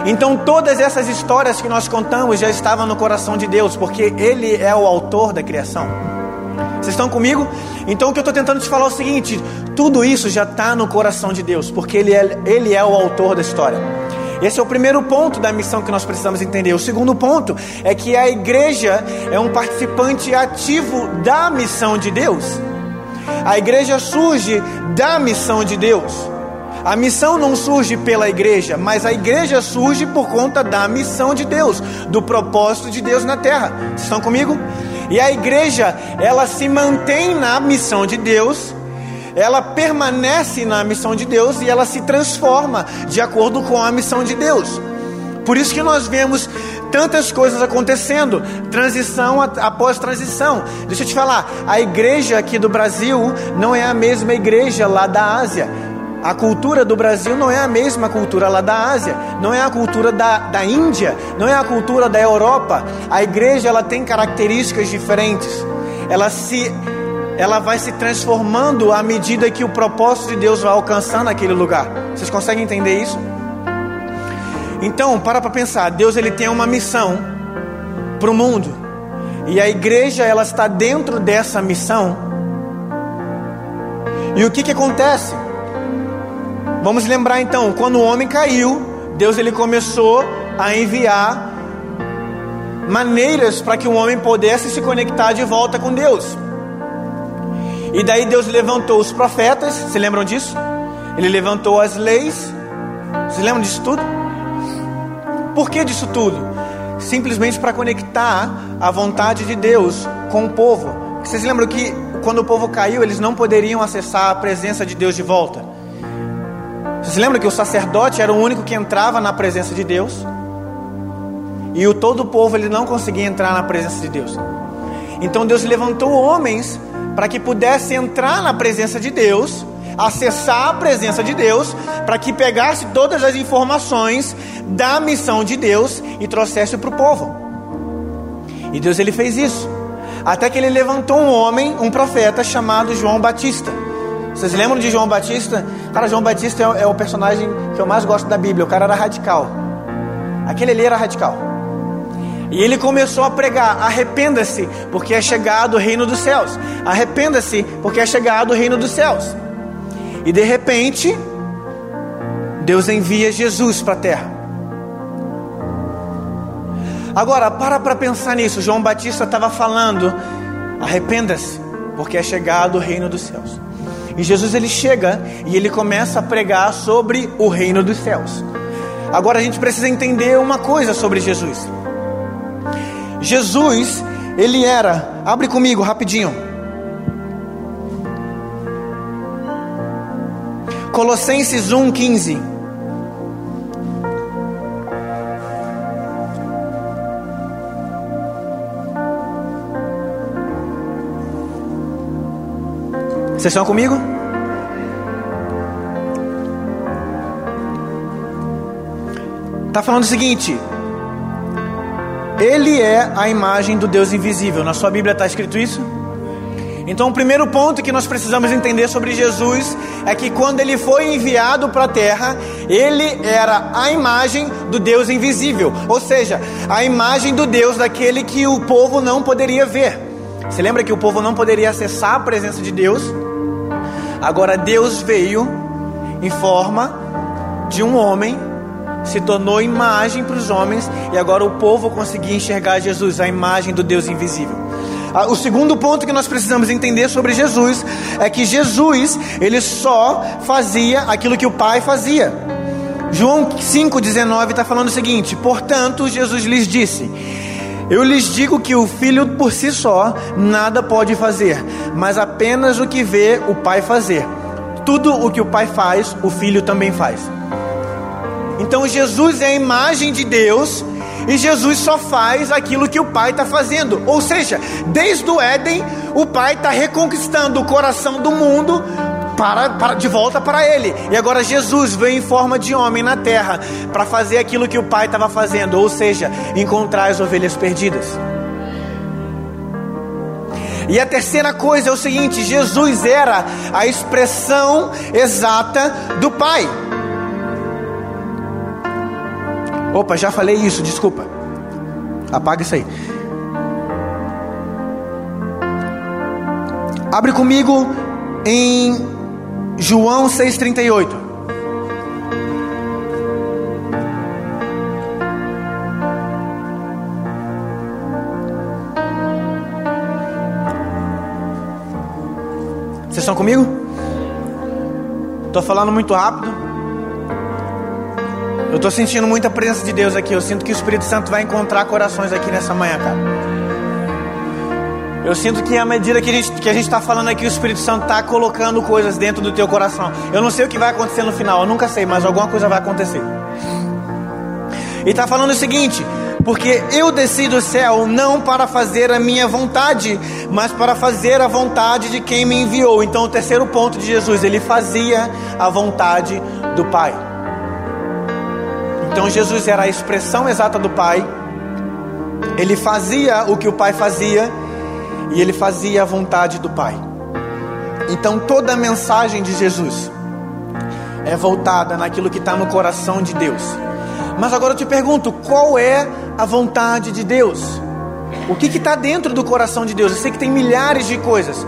Speaker 3: Então todas essas histórias que nós contamos já estavam no coração de Deus, porque ele é o autor da criação. Vocês estão comigo? Então o que eu estou tentando te falar é o seguinte: tudo isso já está no coração de Deus, porque ele é, ele é o autor da história. Esse é o primeiro ponto da missão que nós precisamos entender. O segundo ponto é que a igreja é um participante ativo da missão de Deus. A igreja surge da missão de Deus. A missão não surge pela igreja, mas a igreja surge por conta da missão de Deus, do propósito de Deus na terra. Vocês estão comigo? E a igreja, ela se mantém na missão de Deus, ela permanece na missão de Deus e ela se transforma de acordo com a missão de Deus. Por isso que nós vemos tantas coisas acontecendo, transição após transição. Deixa eu te falar, a igreja aqui do Brasil não é a mesma igreja lá da Ásia. A cultura do Brasil não é a mesma cultura lá da Ásia, não é a cultura da, da Índia, não é a cultura da Europa. A igreja ela tem características diferentes. Ela se ela vai se transformando à medida que o propósito de Deus vai alcançando aquele lugar. Vocês conseguem entender isso? Então, para para pensar, Deus ele tem uma missão para o mundo. E a igreja ela está dentro dessa missão. E o que que acontece? Vamos lembrar então, quando o homem caiu, Deus ele começou a enviar maneiras para que o homem pudesse se conectar de volta com Deus. E daí Deus levantou os profetas, se lembram disso? Ele levantou as leis. Se lembram disso tudo? Por que disso tudo? Simplesmente para conectar a vontade de Deus com o povo, Vocês lembram que quando o povo caiu, eles não poderiam acessar a presença de Deus de volta? Vocês lembram que o sacerdote era o único que entrava na presença de Deus? E o todo o povo ele não conseguia entrar na presença de Deus. Então Deus levantou homens para que pudesse entrar na presença de Deus, acessar a presença de Deus, para que pegasse todas as informações da missão de Deus e trouxesse para o povo. E Deus ele fez isso. Até que ele levantou um homem, um profeta chamado João Batista. Vocês lembram de João Batista? Cara, João Batista é, é o personagem que eu mais gosto da Bíblia. O cara era radical. Aquele ali era radical. E ele começou a pregar: arrependa-se, porque é chegado o reino dos céus. Arrependa-se, porque é chegado o reino dos céus. E de repente, Deus envia Jesus para a terra. Agora, para para pensar nisso. João Batista estava falando: arrependa-se, porque é chegado o reino dos céus. E Jesus ele chega e ele começa a pregar sobre o reino dos céus. Agora a gente precisa entender uma coisa sobre Jesus. Jesus, ele era, abre comigo rapidinho. Colossenses 1:15. Vocês estão comigo? Está falando o seguinte: Ele é a imagem do Deus invisível. Na sua Bíblia está escrito isso? Então, o primeiro ponto que nós precisamos entender sobre Jesus é que quando ele foi enviado para a terra, ele era a imagem do Deus invisível, ou seja, a imagem do Deus daquele que o povo não poderia ver. Você lembra que o povo não poderia acessar a presença de Deus? Agora Deus veio em forma de um homem, se tornou imagem para os homens e agora o povo conseguia enxergar Jesus, a imagem do Deus invisível. Ah, o segundo ponto que nós precisamos entender sobre Jesus é que Jesus, ele só fazia aquilo que o Pai fazia. João 5,19 está falando o seguinte: Portanto, Jesus lhes disse: eu lhes digo que o filho por si só nada pode fazer, mas apenas o que vê o pai fazer. Tudo o que o pai faz, o filho também faz. Então Jesus é a imagem de Deus e Jesus só faz aquilo que o pai está fazendo. Ou seja, desde o Éden, o pai está reconquistando o coração do mundo para, para, de volta para ele. E agora Jesus veio em forma de homem na terra para fazer aquilo que o pai estava fazendo, ou seja, encontrar as ovelhas perdidas. E a terceira coisa é o seguinte: Jesus era a expressão exata do Pai. Opa, já falei isso, desculpa. Apaga isso aí. Abre comigo em João 6,38. Vocês estão comigo? Estou falando muito rápido. Eu estou sentindo muita presença de Deus aqui. Eu sinto que o Espírito Santo vai encontrar corações aqui nessa manhã, cara. Eu sinto que à medida que a gente que a gente está falando aqui, o Espírito Santo está colocando coisas dentro do teu coração. Eu não sei o que vai acontecer no final, eu nunca sei, mas alguma coisa vai acontecer. E está falando o seguinte: porque eu desci do céu não para fazer a minha vontade, mas para fazer a vontade de quem me enviou. Então, o terceiro ponto de Jesus, ele fazia a vontade do Pai. Então, Jesus era a expressão exata do Pai, ele fazia o que o Pai fazia e ele fazia a vontade do Pai. Então toda a mensagem de Jesus é voltada naquilo que está no coração de Deus. Mas agora eu te pergunto: qual é a vontade de Deus? O que está dentro do coração de Deus? Eu sei que tem milhares de coisas.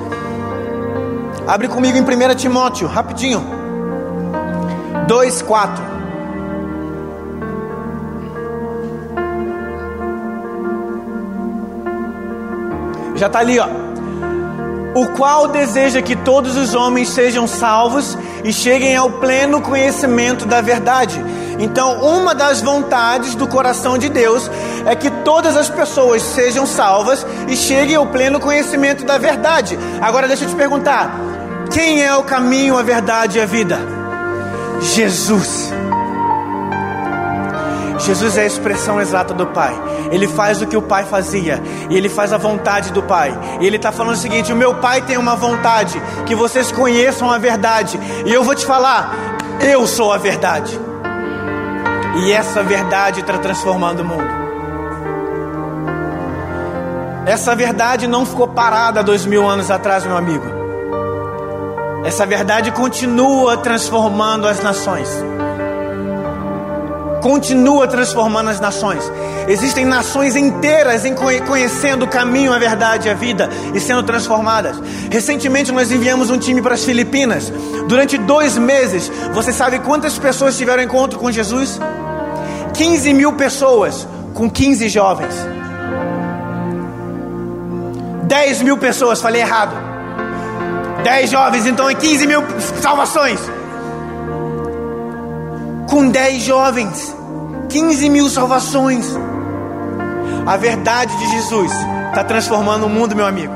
Speaker 3: Abre comigo em 1 Timóteo, rapidinho. 2, 4. Já está ali, ó. O qual deseja que todos os homens sejam salvos e cheguem ao pleno conhecimento da verdade. Então, uma das vontades do coração de Deus é que todas as pessoas sejam salvas e cheguem ao pleno conhecimento da verdade. Agora deixa eu te perguntar: quem é o caminho, a verdade e a vida? Jesus. Jesus é a expressão exata do Pai. Ele faz o que o Pai fazia. E ele faz a vontade do Pai. E ele está falando o seguinte: o meu Pai tem uma vontade, que vocês conheçam a verdade. E eu vou te falar, eu sou a verdade. E essa verdade está transformando o mundo. Essa verdade não ficou parada dois mil anos atrás, meu amigo. Essa verdade continua transformando as nações continua transformando as nações. Existem nações inteiras em conhecendo o caminho, a verdade e a vida e sendo transformadas. Recentemente nós enviamos um time para as Filipinas. Durante dois meses, você sabe quantas pessoas tiveram encontro com Jesus? 15 mil pessoas com 15 jovens. 10 mil pessoas, falei errado. 10 jovens, então é 15 mil salvações com 10 jovens, 15 mil salvações. A verdade de Jesus está transformando o mundo, meu amigo.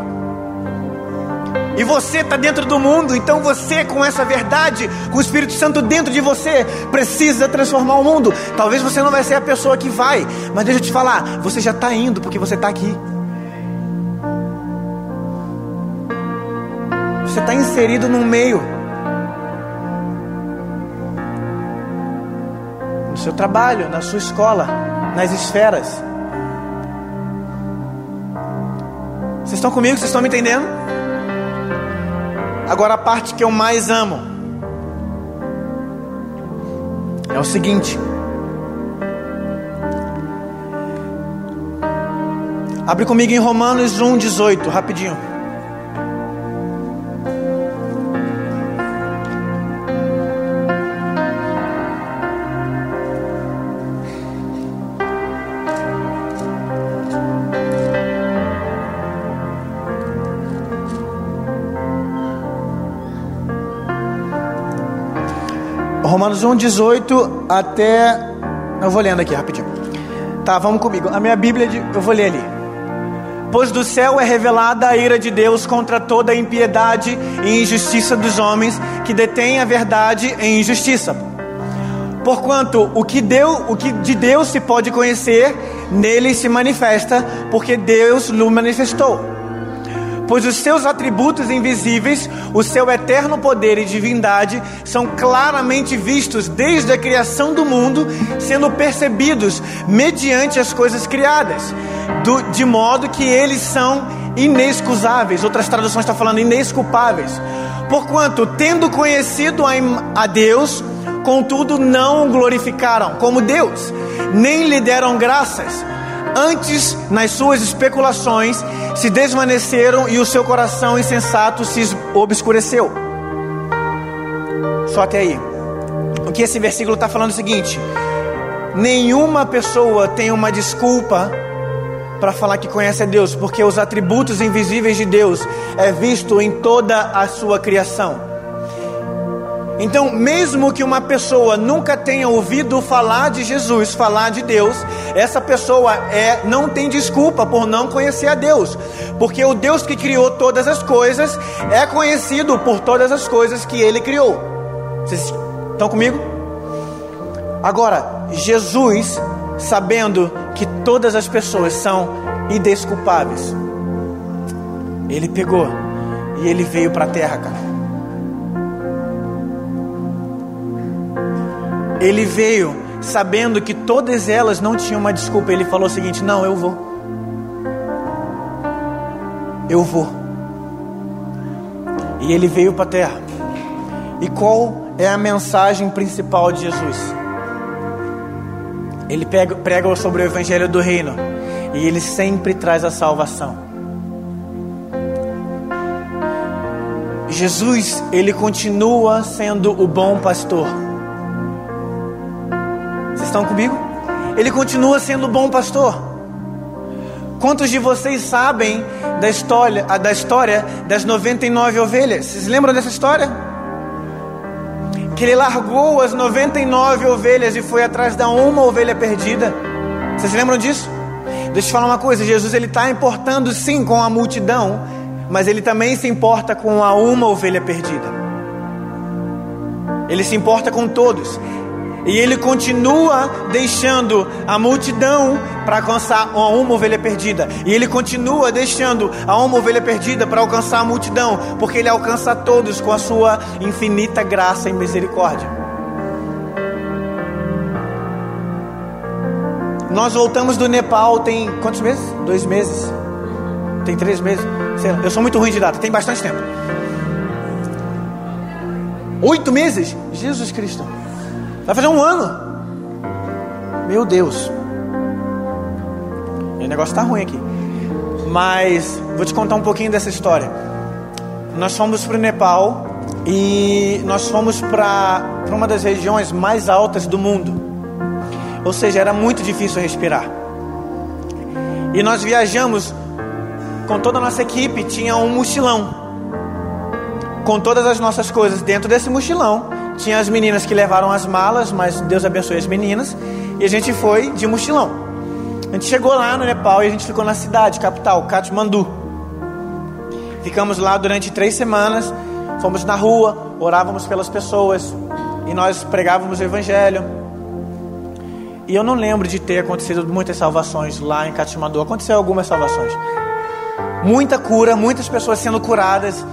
Speaker 3: E você está dentro do mundo, então você, com essa verdade, com o Espírito Santo dentro de você, precisa transformar o mundo. Talvez você não vai ser a pessoa que vai, mas deixa eu te falar, você já está indo porque você está aqui. Você está inserido no meio. Seu trabalho, na sua escola, nas esferas. Vocês estão comigo? Vocês estão me entendendo? Agora a parte que eu mais amo é o seguinte. Abre comigo em Romanos 1,18, rapidinho. Romanos 1, 18 até. Eu vou lendo aqui rapidinho. Tá, vamos comigo. A minha Bíblia, eu vou ler ali. Pois do céu é revelada a ira de Deus contra toda a impiedade e injustiça dos homens que detêm a verdade em injustiça. Porquanto o que, o que de Deus se pode conhecer, nele se manifesta, porque Deus lhe manifestou pois os seus atributos invisíveis, o seu eterno poder e divindade, são claramente vistos desde a criação do mundo, sendo percebidos mediante as coisas criadas, do, de modo que eles são inexcusáveis. Outras traduções estão falando inesculpáveis. Porquanto, tendo conhecido a, a Deus, contudo não o glorificaram como Deus, nem lhe deram graças Antes, nas suas especulações, se desvaneceram e o seu coração insensato se obscureceu. Só até aí. O que esse versículo está falando é o seguinte: nenhuma pessoa tem uma desculpa para falar que conhece a Deus, porque os atributos invisíveis de Deus é visto em toda a sua criação. Então, mesmo que uma pessoa nunca tenha ouvido falar de Jesus, falar de Deus, essa pessoa é não tem desculpa por não conhecer a Deus, porque o Deus que criou todas as coisas é conhecido por todas as coisas que ele criou. Vocês estão comigo? Agora, Jesus, sabendo que todas as pessoas são indesculpáveis, ele pegou e ele veio para a terra, cara. Ele veio sabendo que todas elas não tinham uma desculpa. Ele falou o seguinte: Não, eu vou. Eu vou. E ele veio para a terra. E qual é a mensagem principal de Jesus? Ele pega, prega sobre o evangelho do reino. E ele sempre traz a salvação. Jesus, ele continua sendo o bom pastor estão comigo? Ele continua sendo bom pastor. Quantos de vocês sabem da história, da história das 99 ovelhas? Vocês lembram dessa história? Que ele largou as 99 ovelhas e foi atrás da uma ovelha perdida. Vocês lembram disso? Deixa eu te falar uma coisa: Jesus ele está importando sim com a multidão, mas ele também se importa com a uma ovelha perdida. Ele se importa com todos. E ele continua deixando a multidão para alcançar uma ovelha perdida. E ele continua deixando a uma ovelha perdida para alcançar a multidão, porque ele alcança todos com a sua infinita graça e misericórdia. Nós voltamos do Nepal tem quantos meses? Dois meses? Tem três meses? Eu sou muito ruim de data, tem bastante tempo. Oito meses? Jesus Cristo. Vai fazer um ano. Meu Deus. o negócio está ruim aqui. Mas vou te contar um pouquinho dessa história. Nós fomos para o Nepal e nós fomos para uma das regiões mais altas do mundo. Ou seja, era muito difícil respirar. E nós viajamos com toda a nossa equipe, tinha um mochilão com todas as nossas coisas dentro desse mochilão. Tinha as meninas que levaram as malas, mas Deus abençoe as meninas. E a gente foi de mochilão. A gente chegou lá no Nepal e a gente ficou na cidade, capital, Kathmandu. Ficamos lá durante três semanas. Fomos na rua, orávamos pelas pessoas e nós pregávamos o Evangelho. E eu não lembro de ter acontecido muitas salvações lá em Kathmandu. Aconteceu algumas salvações. Muita cura, muitas pessoas sendo curadas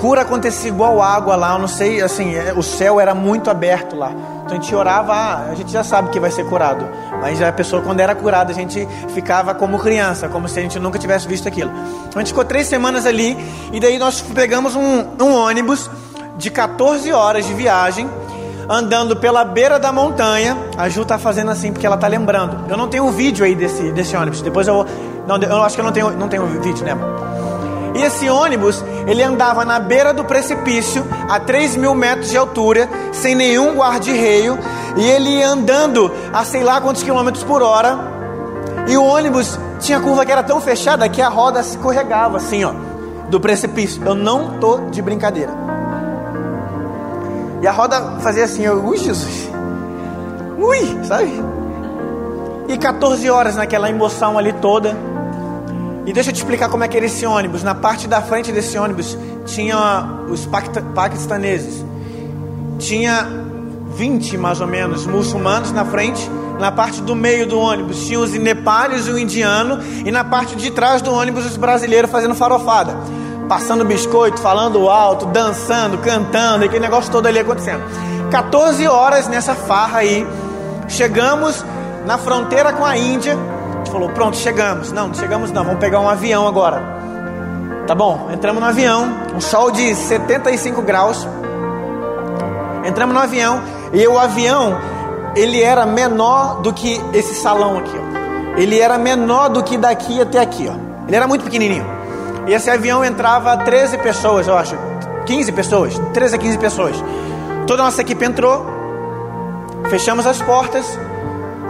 Speaker 3: cura acontecia igual água lá, eu não sei, assim, é, o céu era muito aberto lá. Então a gente orava, ah, a gente já sabe que vai ser curado. Mas a pessoa, quando era curada, a gente ficava como criança, como se a gente nunca tivesse visto aquilo. Então a gente ficou três semanas ali, e daí nós pegamos um, um ônibus de 14 horas de viagem, andando pela beira da montanha. A Ju tá fazendo assim porque ela tá lembrando. Eu não tenho um vídeo aí desse, desse ônibus. Depois eu vou. Não, eu acho que eu não tenho, não tenho vídeo, né? E esse ônibus, ele andava na beira do precipício, a 3 mil metros de altura, sem nenhum guarda-reio, e ele ia andando a sei lá quantos quilômetros por hora, e o ônibus tinha curva que era tão fechada que a roda escorregava assim, ó, do precipício. Eu não tô de brincadeira. E a roda fazia assim, ó, ui Jesus, ui, sabe? E 14 horas naquela emoção ali toda. E deixa eu te explicar como é que era esse ônibus. Na parte da frente desse ônibus tinha os paquistaneses. Tinha 20 mais ou menos muçulmanos na frente. Na parte do meio do ônibus tinha os nepales e o indiano. E na parte de trás do ônibus os brasileiros fazendo farofada. Passando biscoito, falando alto, dançando, cantando, aquele negócio todo ali acontecendo. 14 horas nessa farra aí. Chegamos na fronteira com a Índia falou: Pronto, chegamos. Não, não chegamos, não. Vamos pegar um avião agora. Tá bom, entramos no avião. Um sol de 75 graus. Entramos no avião. E o avião, ele era menor do que esse salão aqui. Ó. Ele era menor do que daqui até aqui. Ó. Ele era muito pequenininho. E esse avião entrava 13 pessoas, eu acho. 15 pessoas. 13 a 15 pessoas. Toda a nossa equipe entrou. Fechamos as portas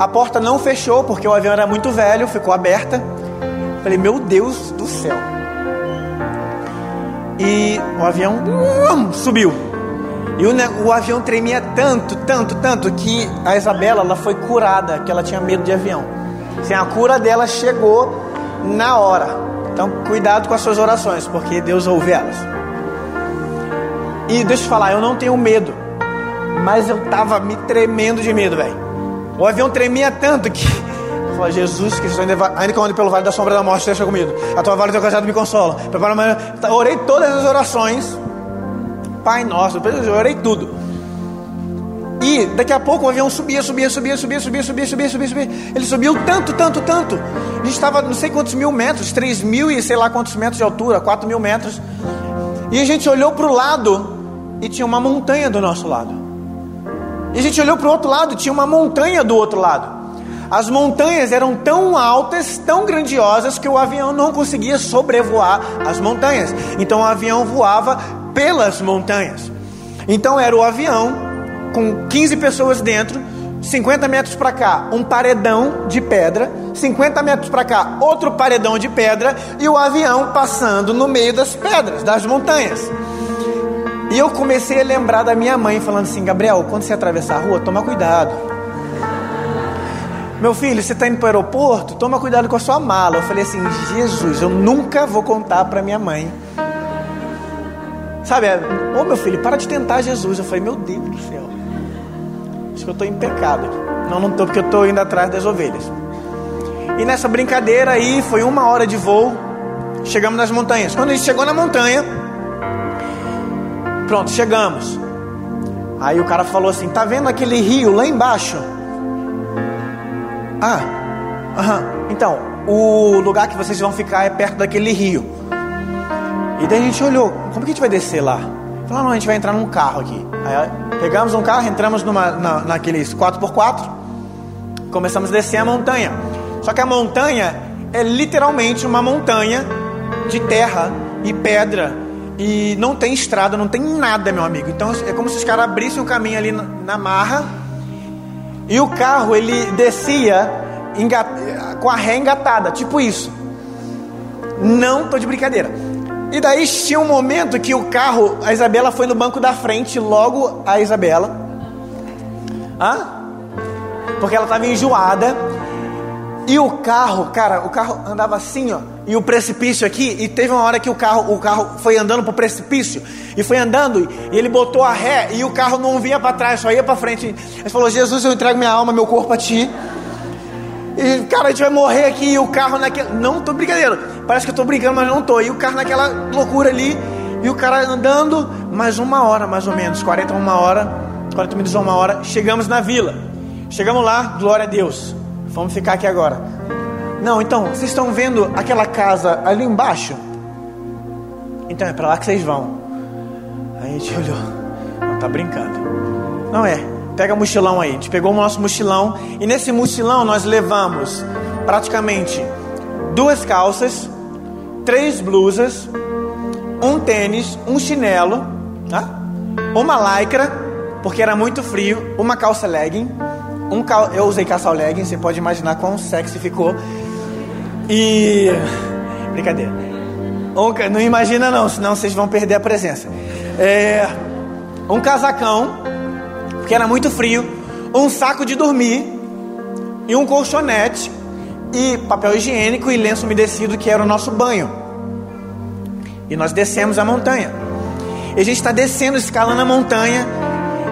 Speaker 3: a porta não fechou porque o avião era muito velho, ficou aberta. Falei, meu Deus do céu. E o avião um, subiu. E o, o, avião tremia tanto, tanto, tanto que a Isabela ela foi curada, que ela tinha medo de avião. Assim, a cura dela chegou na hora. Então, cuidado com as suas orações, porque Deus ouve elas. E deixa eu falar, eu não tenho medo, mas eu tava me tremendo de medo, velho. O avião tremia tanto que falei, Jesus Cristo, ainda, ainda que eu ande pelo vale da sombra da morte, deixa comigo. A tua vara e teu cajado me consola. Prepara amanhã. Orei todas as orações. Pai nosso, eu orei tudo. E daqui a pouco o avião subia, subia, subia, subia, subia, subia, subia, subia, subia. Ele subiu tanto, tanto, tanto. A gente estava não sei quantos mil metros, três mil e sei lá quantos metros de altura, quatro mil metros. E a gente olhou para o lado e tinha uma montanha do nosso lado. E a gente olhou para o outro lado, tinha uma montanha do outro lado. As montanhas eram tão altas, tão grandiosas, que o avião não conseguia sobrevoar as montanhas. Então o avião voava pelas montanhas. Então era o avião com 15 pessoas dentro, 50 metros para cá, um paredão de pedra, 50 metros para cá, outro paredão de pedra, e o avião passando no meio das pedras, das montanhas. E eu comecei a lembrar da minha mãe falando assim: Gabriel, quando você atravessar a rua, toma cuidado. Meu filho, você está indo para o aeroporto? Toma cuidado com a sua mala. Eu falei assim: Jesus, eu nunca vou contar para minha mãe. Sabe, ô meu filho, para de tentar Jesus. Eu falei: Meu Deus do céu. Acho que eu estou em pecado. Não, não estou, porque eu estou indo atrás das ovelhas. E nessa brincadeira aí, foi uma hora de voo. Chegamos nas montanhas. Quando a gente chegou na montanha, pronto, chegamos. Aí o cara falou assim: Tá vendo aquele rio lá embaixo? Ah, aham. Então, o lugar que vocês vão ficar é perto daquele rio. E daí a gente olhou: Como que a gente vai descer lá? Falou: Não, a gente vai entrar num carro aqui. Aí pegamos um carro, entramos numa, na, naqueles 4x4, começamos a descer a montanha. Só que a montanha é literalmente uma montanha de terra e pedra e não tem estrada, não tem nada, meu amigo. Então é como se os caras abrissem o caminho ali na, na, marra e o carro ele descia engat, com a ré engatada, tipo isso. Não tô de brincadeira. E daí tinha um momento que o carro, a Isabela foi no banco da frente, logo a Isabela. Hã? Porque ela estava enjoada. E o carro, cara, o carro andava assim, ó e o precipício aqui, e teve uma hora que o carro, o carro foi andando pro precipício, e foi andando, e ele botou a ré, e o carro não vinha para trás, só ia para frente. Ele falou: Jesus, eu entrego minha alma, meu corpo a ti. E, cara, a gente vai morrer aqui, e o carro naquele. Não tô brincadeira, parece que eu tô brincando, mas não tô. E o carro naquela loucura ali, e o cara andando, mais uma hora, mais ou menos, 40 uma hora, 40 minutos uma hora, chegamos na vila. Chegamos lá, glória a Deus. Vamos ficar aqui agora. Não, então, vocês estão vendo aquela casa ali embaixo? Então é para lá que vocês vão. Aí a gente olhou. Não tá brincando. Não é. Pega o mochilão aí. A gente pegou o nosso mochilão e nesse mochilão nós levamos praticamente duas calças, três blusas, um tênis, um chinelo, tá? uma lycra, porque era muito frio, uma calça legging, um cal... eu usei calça legging, você pode imaginar quão sexy ficou. E. Brincadeira. Não imagina não, senão vocês vão perder a presença. É, um casacão, que era muito frio, um saco de dormir e um colchonete e papel higiênico e lenço umedecido que era o nosso banho. E nós descemos a montanha. E a gente está descendo, escalando a montanha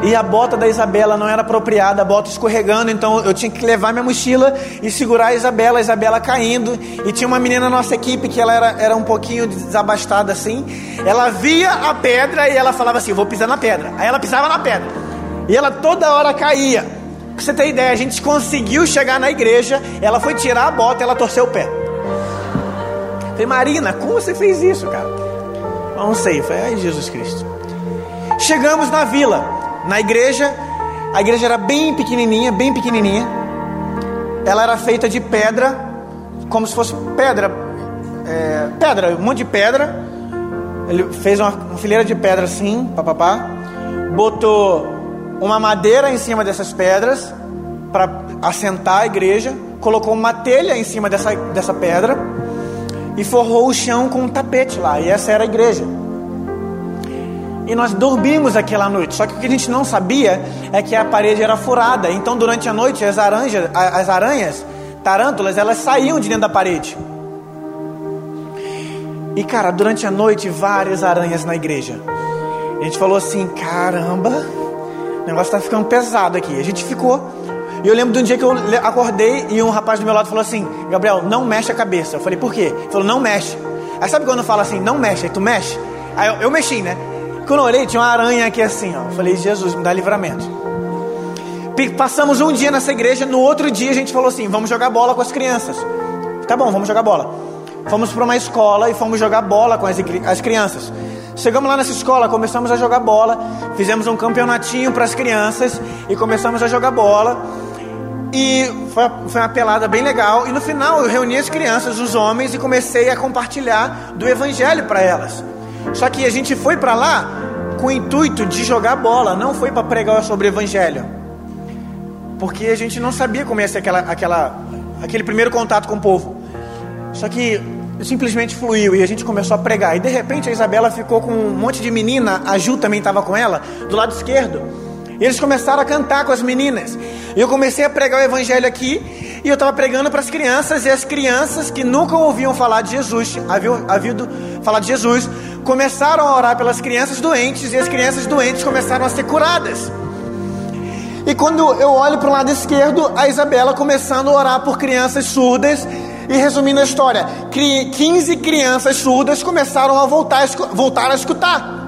Speaker 3: e a bota da Isabela não era apropriada, a bota escorregando, então eu tinha que levar minha mochila e segurar a Isabela, a Isabela caindo. E tinha uma menina na nossa equipe que ela era, era um pouquinho desabastada assim. Ela via a pedra e ela falava assim: Vou pisar na pedra. Aí ela pisava na pedra. E ela toda hora caía. Pra você ter ideia, a gente conseguiu chegar na igreja. Ela foi tirar a bota e ela torceu o pé. Falei, Marina, como você fez isso, cara? Não sei. Falei, ai, Jesus Cristo. Chegamos na vila. Na igreja, a igreja era bem pequenininha, bem pequenininha. Ela era feita de pedra, como se fosse pedra, é, pedra, um monte de pedra. Ele fez uma, uma fileira de pedra assim, papapá. Botou uma madeira em cima dessas pedras para assentar a igreja. Colocou uma telha em cima dessa, dessa pedra e forrou o chão com um tapete lá. E essa era a igreja. E nós dormimos aquela noite. Só que o que a gente não sabia é que a parede era furada. Então, durante a noite, as, aranjas, as aranhas, tarântulas, elas saíam de dentro da parede. E, cara, durante a noite, várias aranhas na igreja. A gente falou assim: caramba, o negócio tá ficando pesado aqui. A gente ficou. E eu lembro de um dia que eu acordei e um rapaz do meu lado falou assim: Gabriel, não mexe a cabeça. Eu falei: por quê? Ele falou: não mexe. Aí sabe quando fala assim: não mexe, aí tu mexe? Aí eu, eu mexi, né? Quando eu olhei, tinha uma aranha aqui assim, ó. Falei, Jesus, me dá livramento. Passamos um dia nessa igreja, no outro dia a gente falou assim: vamos jogar bola com as crianças. Tá bom, vamos jogar bola. Fomos para uma escola e fomos jogar bola com as, as crianças. Chegamos lá nessa escola, começamos a jogar bola, fizemos um campeonatinho para as crianças e começamos a jogar bola. E foi, foi uma pelada bem legal. E no final eu reuni as crianças, os homens, e comecei a compartilhar do evangelho para elas. Só que a gente foi para lá com o intuito de jogar bola, não foi para pregar sobre o evangelho. Porque a gente não sabia como ia ser aquela, aquela, aquele primeiro contato com o povo. Só que simplesmente fluiu e a gente começou a pregar. E de repente a Isabela ficou com um monte de menina, a Ju também estava com ela, do lado esquerdo. E eles começaram a cantar com as meninas. E eu comecei a pregar o evangelho aqui. E eu estava pregando para as crianças, e as crianças que nunca ouviam falar de Jesus, haviam, haviam falar de Jesus, começaram a orar pelas crianças doentes, e as crianças doentes começaram a ser curadas. E quando eu olho para o lado esquerdo, a Isabela começando a orar por crianças surdas. E resumindo a história, 15 crianças surdas começaram a voltar, voltar a escutar.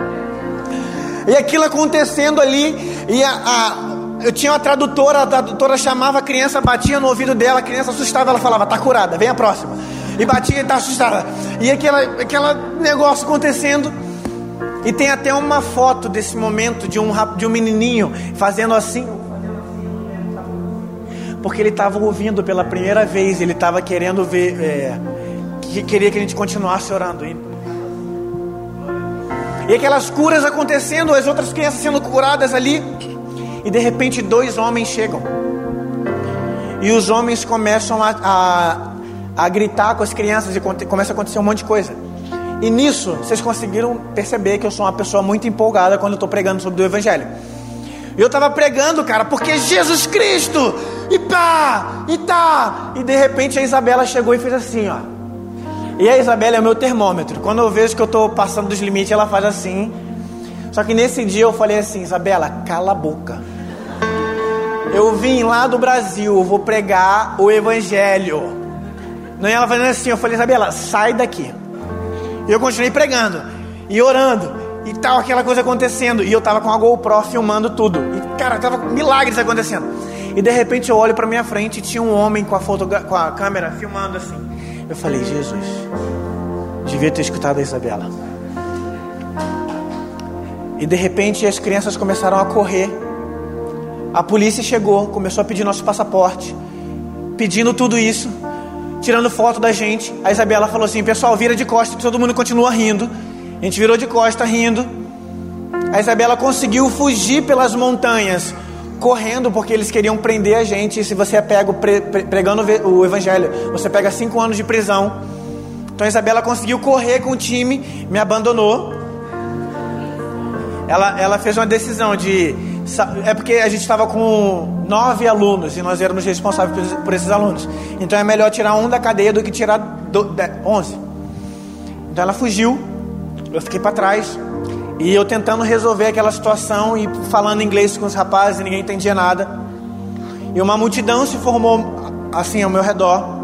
Speaker 3: E aquilo acontecendo ali, e a, a, eu tinha uma tradutora, a tradutora chamava a criança, batia no ouvido dela, a criança assustava, ela falava, tá curada, vem a próxima. E batia e tá assustada. E aquela, aquela negócio acontecendo. E tem até uma foto desse momento de um, de um menininho fazendo assim. Porque ele estava ouvindo pela primeira vez, ele estava querendo ver, é, que queria que a gente continuasse orando. E aquelas curas acontecendo, as outras crianças sendo curadas ali. E de repente dois homens chegam. E os homens começam a, a, a gritar com as crianças e começa a acontecer um monte de coisa. E nisso, vocês conseguiram perceber que eu sou uma pessoa muito empolgada quando eu estou pregando sobre o Evangelho. Eu estava pregando, cara, porque Jesus Cristo, e pá, e tá. E de repente a Isabela chegou e fez assim, ó. E a Isabela é o meu termômetro. Quando eu vejo que eu estou passando dos limites, ela faz assim. Só que nesse dia eu falei assim, Isabela, cala a boca. Eu vim lá do Brasil, vou pregar o Evangelho. Não ela fazendo assim, eu falei, Isabela, sai daqui. E eu continuei pregando e orando e tal, aquela coisa acontecendo. E eu tava com a GoPro filmando tudo. E cara, tava milagres acontecendo. E de repente eu olho para minha frente e tinha um homem com a, com a câmera filmando assim. Eu falei, Jesus, devia ter escutado a Isabela. E de repente as crianças começaram a correr. A polícia chegou, começou a pedir nosso passaporte, pedindo tudo isso, tirando foto da gente. A Isabela falou assim: pessoal, vira de costas, todo mundo continua rindo. A gente virou de costa rindo. A Isabela conseguiu fugir pelas montanhas, correndo porque eles queriam prender a gente. E se você é pego pre, pregando o evangelho, você pega cinco anos de prisão. Então a Isabela conseguiu correr com o time, me abandonou. Ela, ela fez uma decisão de. É porque a gente estava com nove alunos e nós éramos responsáveis por, esses alunos. Então é melhor tirar um da cadeia do que tirar do, de, onze. Então ela fugiu eu fiquei para trás. E eu tentando resolver aquela situação e falando inglês com os rapazes ninguém entendia nada. E uma multidão se formou assim ao meu redor.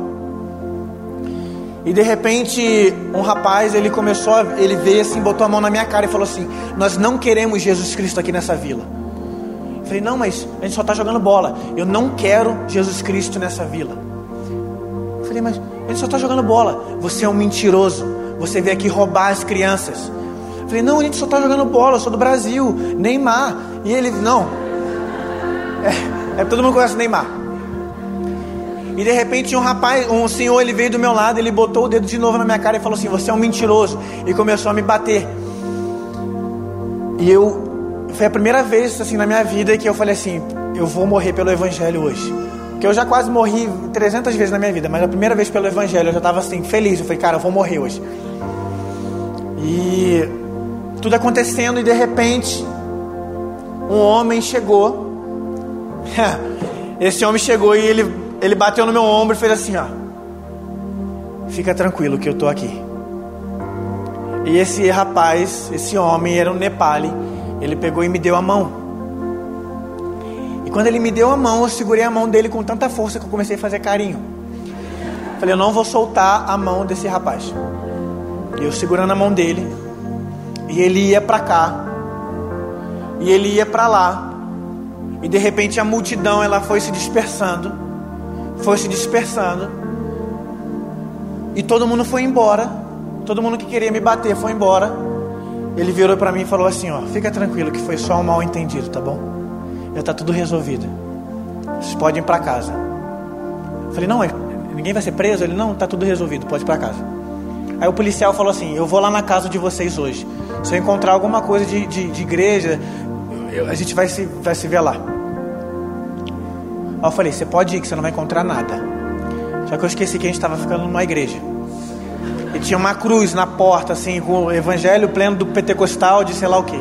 Speaker 3: E de repente, um rapaz, ele começou, a, ele veio assim, botou a mão na minha cara e falou assim: "Nós não queremos Jesus Cristo aqui nessa vila". Eu falei: "Não, mas a gente só está jogando bola. Eu não quero Jesus Cristo nessa vila". Eu falei: "Mas a gente só está jogando bola. Você é um mentiroso. Você veio aqui roubar as crianças. Eu falei, não, a gente só está jogando bola, eu sou do Brasil, Neymar. E ele, não. É, é todo mundo conhece Neymar. E de repente um rapaz, um senhor, ele veio do meu lado, ele botou o dedo de novo na minha cara e falou assim: Você é um mentiroso. E começou a me bater. E eu, foi a primeira vez assim na minha vida que eu falei assim: Eu vou morrer pelo Evangelho hoje. Que eu já quase morri 300 vezes na minha vida, mas a primeira vez pelo Evangelho eu já estava assim, feliz. Eu falei, cara, eu vou morrer hoje. E tudo acontecendo e de repente um homem chegou. Esse homem chegou e ele, ele bateu no meu ombro e fez assim, ó. Fica tranquilo que eu tô aqui. E esse rapaz, esse homem era um Nepali, ele pegou e me deu a mão. E quando ele me deu a mão, eu segurei a mão dele com tanta força que eu comecei a fazer carinho. Falei, eu não vou soltar a mão desse rapaz. E eu segurando a mão dele, e ele ia para cá, e ele ia para lá. E de repente a multidão ela foi se dispersando, foi se dispersando. E todo mundo foi embora. Todo mundo que queria me bater foi embora. Ele virou para mim e falou assim, ó, fica tranquilo que foi só um mal entendido, tá bom? já está tudo resolvido. Vocês podem ir para casa. Eu falei, não, ninguém vai ser preso? Ele, não, está tudo resolvido, pode ir para casa. Aí o policial falou assim, eu vou lá na casa de vocês hoje. Se eu encontrar alguma coisa de, de, de igreja, a gente vai se, vai se ver lá. Eu falei, você pode ir que você não vai encontrar nada. Só que eu esqueci que a gente estava ficando numa igreja. E tinha uma cruz na porta, assim, com o evangelho pleno do pentecostal, de sei lá o que.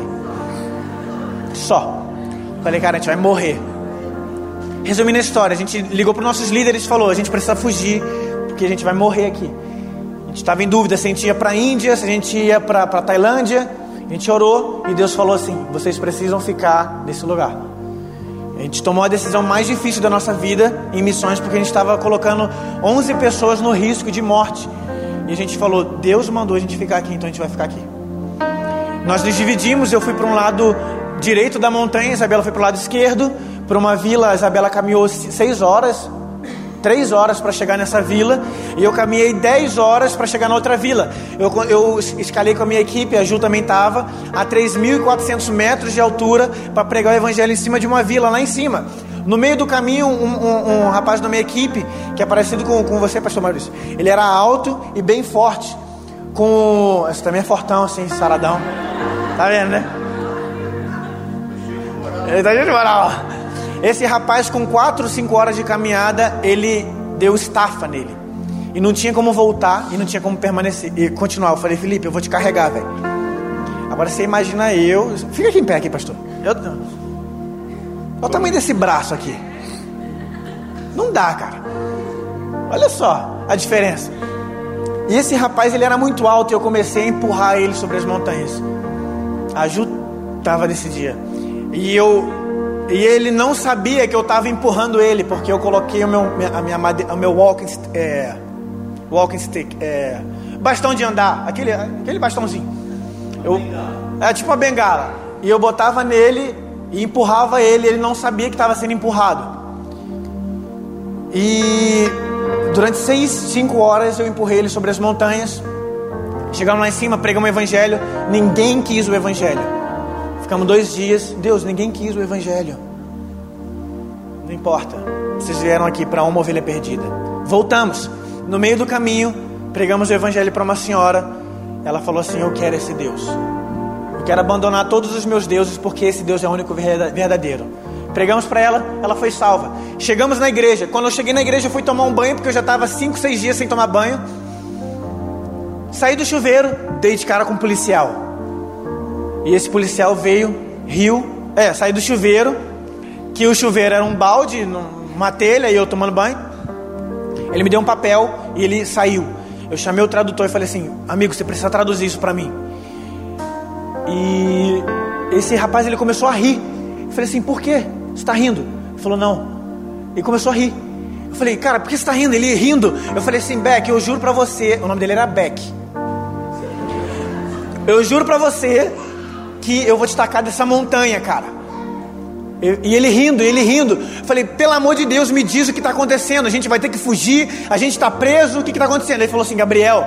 Speaker 3: Só. Falei, cara, a gente vai morrer. Resumindo a história, a gente ligou para os nossos líderes e falou: a gente precisa fugir, porque a gente vai morrer aqui. A gente estava em dúvida se a gente ia para a Índia, se a gente ia para a Tailândia. A gente orou e Deus falou assim: vocês precisam ficar nesse lugar. A gente tomou a decisão mais difícil da nossa vida em missões, porque a gente estava colocando 11 pessoas no risco de morte. E a gente falou: Deus mandou a gente ficar aqui, então a gente vai ficar aqui. Nós nos dividimos, eu fui para um lado direito da montanha, Isabela foi para o lado esquerdo. Para uma vila, Isabela caminhou seis horas, três horas para chegar nessa vila. E eu caminhei dez horas para chegar na outra vila. Eu, eu escalei com a minha equipe, a Ju também estava, a 3.400 metros de altura para pregar o evangelho em cima de uma vila lá em cima. No meio do caminho, um, um, um rapaz da minha equipe, que é parecido com, com você, pastor Maurício, ele era alto e bem forte. Com. Esse também é fortão, assim, saradão. Tá vendo, né? Ele tá de moral. Esse rapaz, com 4, 5 horas de caminhada, ele deu estafa nele. E não tinha como voltar e não tinha como permanecer e continuar. Eu falei, Felipe, eu vou te carregar, velho. Agora você imagina eu. Fica aqui em pé aqui, pastor. Eu, Olha o tamanho desse braço aqui. Não dá, cara. Olha só a diferença. E esse rapaz, ele era muito alto e eu comecei a empurrar ele sobre as montanhas. A Ju estava nesse dia. E eu e ele não sabia que eu estava empurrando ele, porque eu coloquei o meu, a minha, o meu walking, é, walking stick, é, bastão de andar, aquele, aquele bastãozinho. Eu, é tipo uma bengala. E eu botava nele e empurrava ele, ele não sabia que estava sendo empurrado. E durante seis, cinco horas eu empurrei ele sobre as montanhas. Chegamos lá em cima, pregamos o evangelho. Ninguém quis o evangelho. Ficamos dois dias. Deus, ninguém quis o evangelho. Não importa. Vocês vieram aqui para uma ovelha perdida. Voltamos. No meio do caminho, pregamos o evangelho para uma senhora. Ela falou assim: Eu quero esse Deus. Quero abandonar todos os meus deuses porque esse Deus é o único verdadeiro. Pregamos para ela, ela foi salva. Chegamos na igreja. Quando eu cheguei na igreja, eu fui tomar um banho porque eu já estava 5, 6 dias sem tomar banho. Saí do chuveiro, dei de cara com um policial. E esse policial veio, riu. É, saí do chuveiro, que o chuveiro era um balde, uma telha e eu tomando banho. Ele me deu um papel e ele saiu. Eu chamei o tradutor e falei assim: Amigo, você precisa traduzir isso para mim. E esse rapaz ele começou a rir. Eu falei assim: por quê? Você está rindo? Ele falou: não. Ele começou a rir. Eu falei: cara, por que você está rindo? Ele rindo. Eu falei assim: Beck, eu juro para você. O nome dele era Beck. Eu juro para você que eu vou te tacar dessa montanha, cara. E ele rindo, ele rindo. Falei, pelo amor de Deus, me diz o que está acontecendo. A gente vai ter que fugir, a gente está preso, o que está acontecendo? Ele falou assim, Gabriel,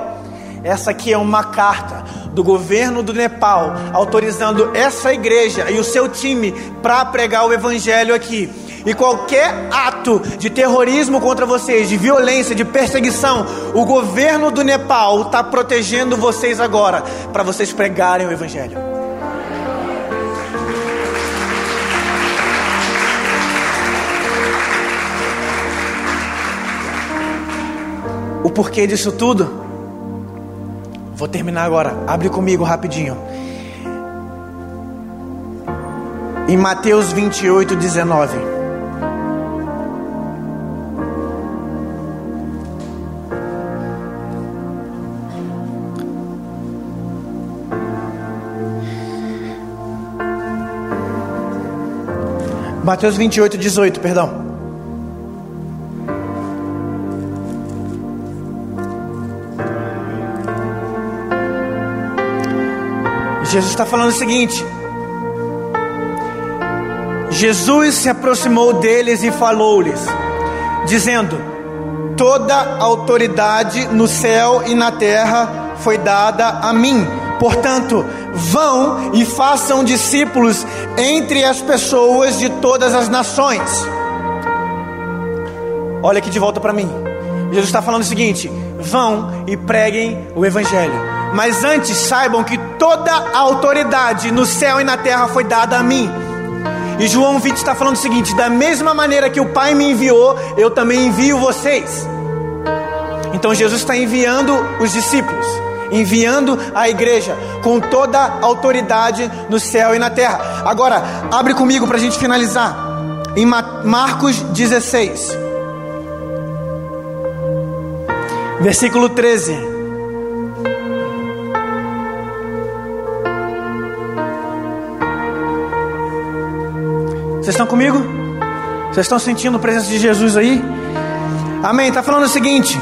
Speaker 3: essa aqui é uma carta do governo do Nepal autorizando essa igreja e o seu time para pregar o evangelho aqui. E qualquer ato de terrorismo contra vocês, de violência, de perseguição, o governo do Nepal está protegendo vocês agora para vocês pregarem o evangelho. O porquê disso tudo? Vou terminar agora. Abre comigo rapidinho. Em Mateus 28, 19. Mateus 28, 18, perdão. Jesus está falando o seguinte: Jesus se aproximou deles e falou-lhes, dizendo: Toda autoridade no céu e na terra foi dada a mim. Portanto, vão e façam discípulos entre as pessoas de todas as nações. Olha aqui de volta para mim. Jesus está falando o seguinte: vão e preguem o Evangelho. Mas antes saibam que toda a autoridade no céu e na terra foi dada a mim. E João 20 está falando o seguinte: da mesma maneira que o Pai me enviou, eu também envio vocês. Então Jesus está enviando os discípulos, enviando a igreja com toda a autoridade no céu e na terra. Agora, abre comigo para a gente finalizar. em Marcos 16, versículo 13. Vocês estão comigo? Vocês estão sentindo a presença de Jesus aí? Amém. Está falando o seguinte: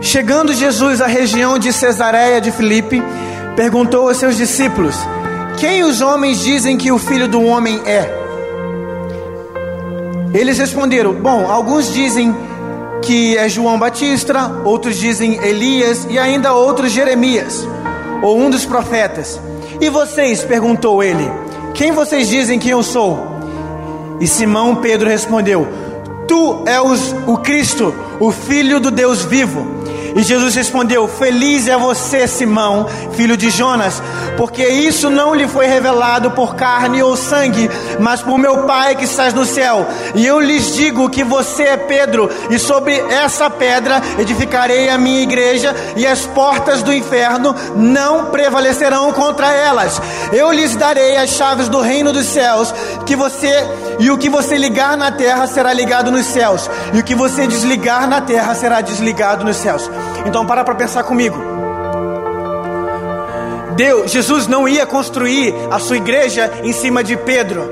Speaker 3: Chegando Jesus à região de Cesareia de Filipe, perguntou aos seus discípulos: Quem os homens dizem que o filho do homem é? Eles responderam: Bom, alguns dizem que é João Batista, outros dizem Elias e ainda outros Jeremias, ou um dos profetas. E vocês? perguntou ele: Quem vocês dizem que eu sou? E Simão Pedro respondeu: Tu és o Cristo, o Filho do Deus vivo. E Jesus respondeu: Feliz é você, Simão, filho de Jonas, porque isso não lhe foi revelado por carne ou sangue, mas por meu Pai que estás no céu. E eu lhes digo que você é Pedro, e sobre essa pedra edificarei a minha igreja, e as portas do inferno não prevalecerão contra elas. Eu lhes darei as chaves do reino dos céus, que você e o que você ligar na terra será ligado nos céus, e o que você desligar na terra será desligado nos céus. Então para para pensar comigo. Deus, Jesus não ia construir a sua igreja em cima de Pedro.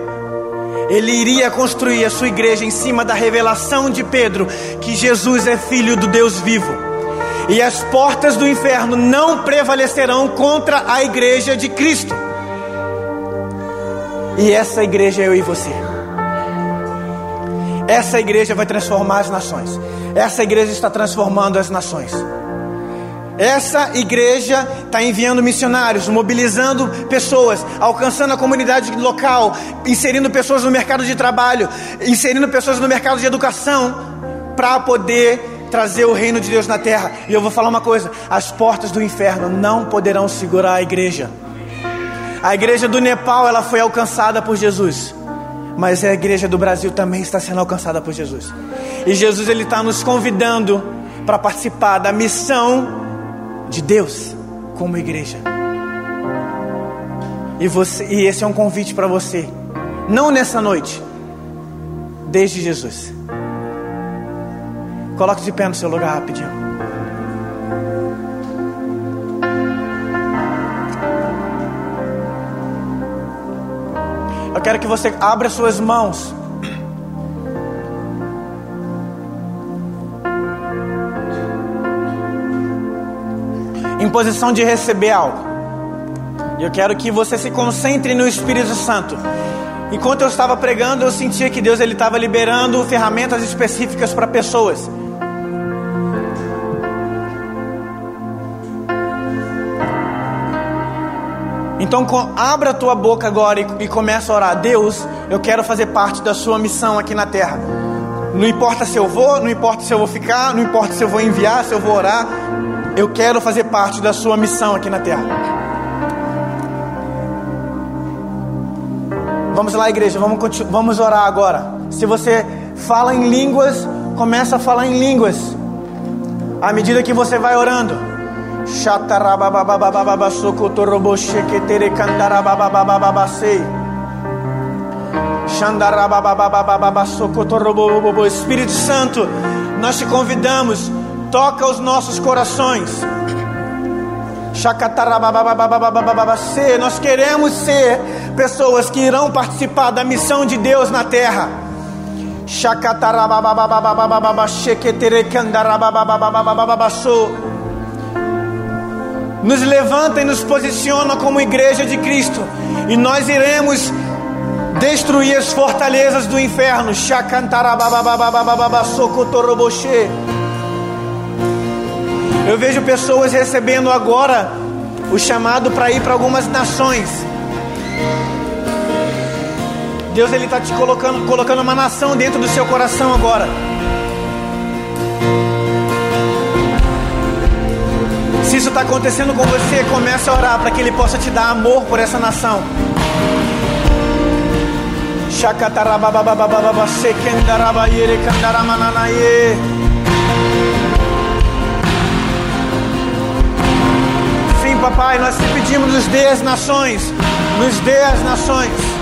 Speaker 3: Ele iria construir a sua igreja em cima da revelação de Pedro que Jesus é filho do Deus vivo. E as portas do inferno não prevalecerão contra a igreja de Cristo. E essa igreja é eu e você. Essa igreja vai transformar as nações. Essa igreja está transformando as nações. Essa igreja está enviando missionários, mobilizando pessoas, alcançando a comunidade local, inserindo pessoas no mercado de trabalho, inserindo pessoas no mercado de educação, para poder trazer o reino de Deus na terra. E eu vou falar uma coisa: as portas do inferno não poderão segurar a igreja. A igreja do Nepal ela foi alcançada por Jesus, mas a igreja do Brasil também está sendo alcançada por Jesus. E Jesus ele está nos convidando para participar da missão de Deus como igreja. E, você, e esse é um convite para você, não nessa noite, desde Jesus. Coloque de pé no seu lugar rapidinho. Eu quero que você abra suas mãos em posição de receber algo. Eu quero que você se concentre no Espírito Santo. Enquanto eu estava pregando, eu sentia que Deus ele estava liberando ferramentas específicas para pessoas. Então abra a tua boca agora e, e começa a orar. Deus, eu quero fazer parte da sua missão aqui na terra. Não importa se eu vou, não importa se eu vou ficar, não importa se eu vou enviar, se eu vou orar. Eu quero fazer parte da sua missão aqui na terra. Vamos lá, igreja, vamos, vamos orar agora. Se você fala em línguas, começa a falar em línguas. À medida que você vai orando. Espírito Santo, nós te convidamos toca os nossos corações. Nós queremos ser pessoas que irão participar da missão de Deus na terra. Nos levanta e nos posiciona como igreja de Cristo, e nós iremos destruir as fortalezas do inferno. Shakantarabababababababasokotoroboshe. Eu vejo pessoas recebendo agora o chamado para ir para algumas nações. Deus ele está te colocando, colocando uma nação dentro do seu coração agora. Se isso está acontecendo com você, comece a orar para que Ele possa te dar amor por essa nação. Shakatarabababababa, sekendarabayere kandaramananaye. Papai, nós te pedimos, nos dê as nações, nos dê as nações.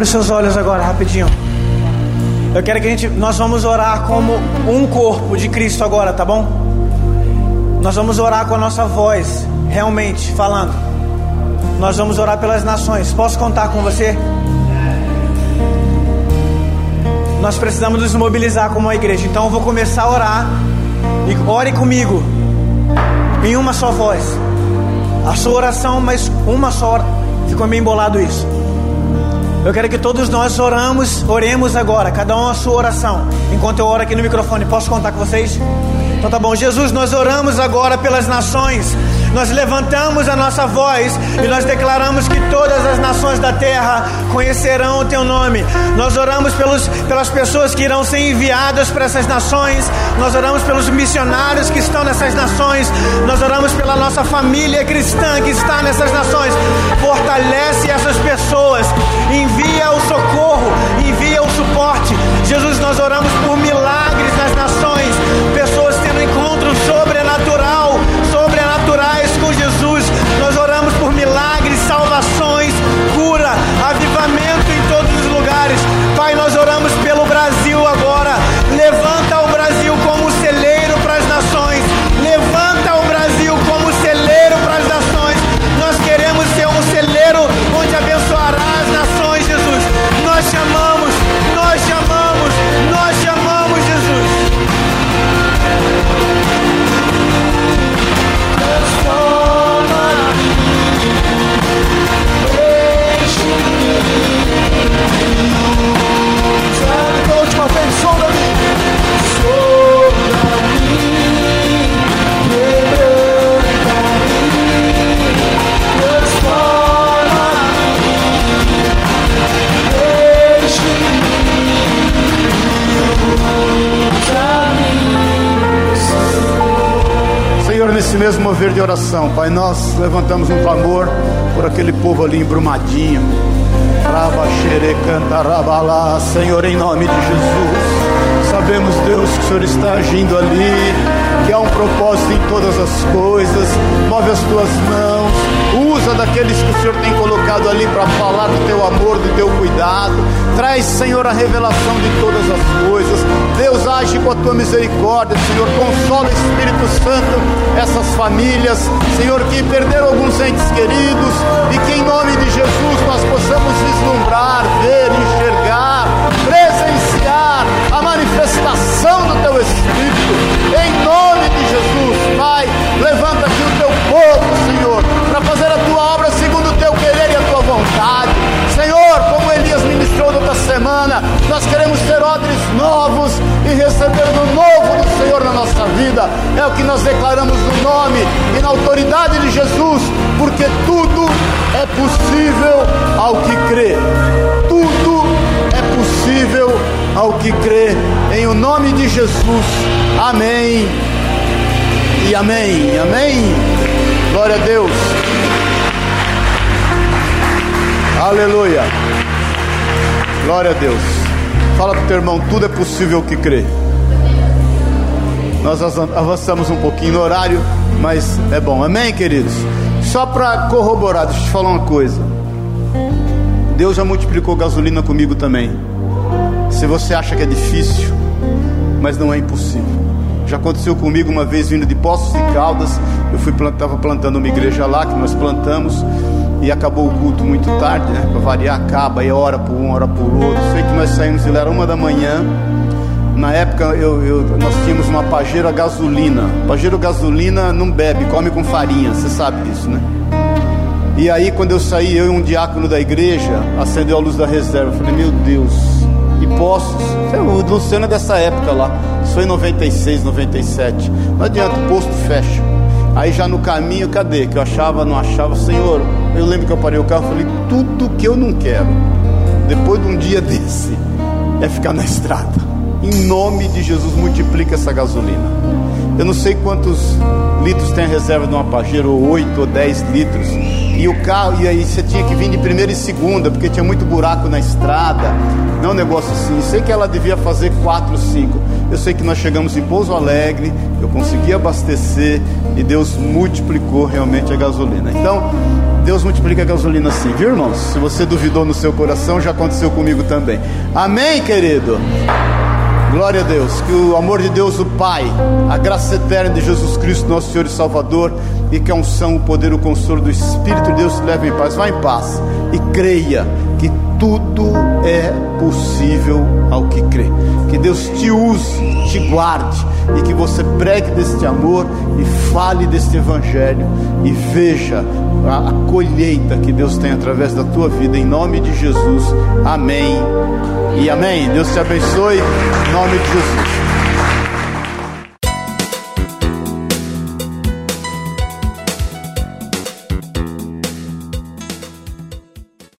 Speaker 3: Abre seus olhos agora, rapidinho. Eu quero que a gente, nós vamos orar como um corpo de Cristo agora, tá bom? Nós vamos orar com a nossa voz, realmente falando. Nós vamos orar pelas nações. Posso contar com você? Nós precisamos nos mobilizar como uma igreja. Então eu vou começar a orar. E ore comigo. Em uma só voz. A sua oração, mas uma só. Ficou meio embolado isso. Eu quero que todos nós oramos, oremos agora, cada um a sua oração. Enquanto eu oro aqui no microfone, posso contar com vocês? Então tá bom, Jesus, nós oramos agora pelas nações. Nós levantamos a nossa voz e nós declaramos que todas as nações da terra conhecerão o teu nome. Nós oramos pelos, pelas pessoas que irão ser enviadas para essas nações. Nós oramos pelos missionários que estão nessas nações. Nós oramos pela nossa família cristã que está nessas nações. Fortalece essas pessoas. Envia o socorro, envia o suporte. Jesus, nós oramos por milagres encontro
Speaker 1: mesmo mover de oração, Pai, nós levantamos um clamor por aquele povo ali embrumadinho. Senhor, em nome de Jesus. Sabemos, Deus, que o Senhor está agindo ali, que há um propósito em todas as coisas. Move as tuas mãos, usa daqueles que o Senhor tem colocado ali para falar do teu amor, do teu cuidado. Traz, Senhor, a revelação de todas as coisas. Deus age com a tua misericórdia, Senhor. Consola, Espírito Santo, essas famílias, Senhor, que perderam alguns entes queridos e que em nome de Jesus nós possamos vislumbrar, ver, enxergar, presenciar a manifestação do teu Espírito. Em nome levanta aqui o teu povo, Senhor, para fazer a tua obra segundo o teu querer e a tua vontade. Senhor, como Elias ministrou outra semana, nós queremos ter odres novos e receber do novo do Senhor na nossa vida. É o que nós declaramos no nome e na autoridade de Jesus, porque tudo é possível ao que crê. Tudo é possível ao que crê. Em o nome de Jesus. Amém. Amém. Amém. Glória a Deus. Aleluia. Glória a Deus. Fala para o teu irmão, tudo é possível que crê. Nós avançamos um pouquinho no horário, mas é bom. Amém, queridos? Só para corroborar, deixa eu te falar uma coisa. Deus já multiplicou gasolina comigo também. Se você acha que é difícil, mas não é impossível. Já aconteceu comigo uma vez vindo de Poços de Caldas. Eu fui estava plantando uma igreja lá que nós plantamos e acabou o culto muito tarde, né? Para variar, acaba e hora por um, hora por outro. Sei que nós saímos, ele era uma da manhã. Na época eu, eu, nós tínhamos uma pajeira gasolina. Pajeiro gasolina não bebe, come com farinha, você sabe disso, né? E aí quando eu saí, eu e um diácono da igreja, acendeu a luz da reserva. Eu falei, meu Deus, e Poços, o Luciano é dessa época lá, foi em 96, 97. Não adianta, o posto fecha. Aí já no caminho, cadê? Que eu achava, não achava, Senhor, eu lembro que eu parei o carro e falei, tudo que eu não quero, depois de um dia desse, é ficar na estrada. Em nome de Jesus, multiplica essa gasolina. Eu não sei quantos litros tem a reserva de uma Pajero, 8 ou 10 litros. E o carro, e aí você tinha que vir de primeira e segunda, porque tinha muito buraco na estrada. Não é um negócio assim. Sei que ela devia fazer 4, 5. Eu sei que nós chegamos em Pouso Alegre, eu consegui abastecer e Deus multiplicou realmente a gasolina. Então, Deus multiplica a gasolina sim, viu irmãos? Se você duvidou no seu coração, já aconteceu comigo também. Amém, querido? Glória a Deus, que o amor de Deus, o Pai, a graça eterna de Jesus Cristo, nosso Senhor e Salvador, e que a unção, o poder, o consolo do Espírito de Deus te leve em paz. Vá em paz e creia que tudo é possível ao que crê. Que Deus te use, te guarde e que você pregue deste amor e fale deste evangelho e veja a, colheita que Deus tem através da tua vida em nome de Jesus. Amém e amém. Deus te abençoe em nome de Jesus.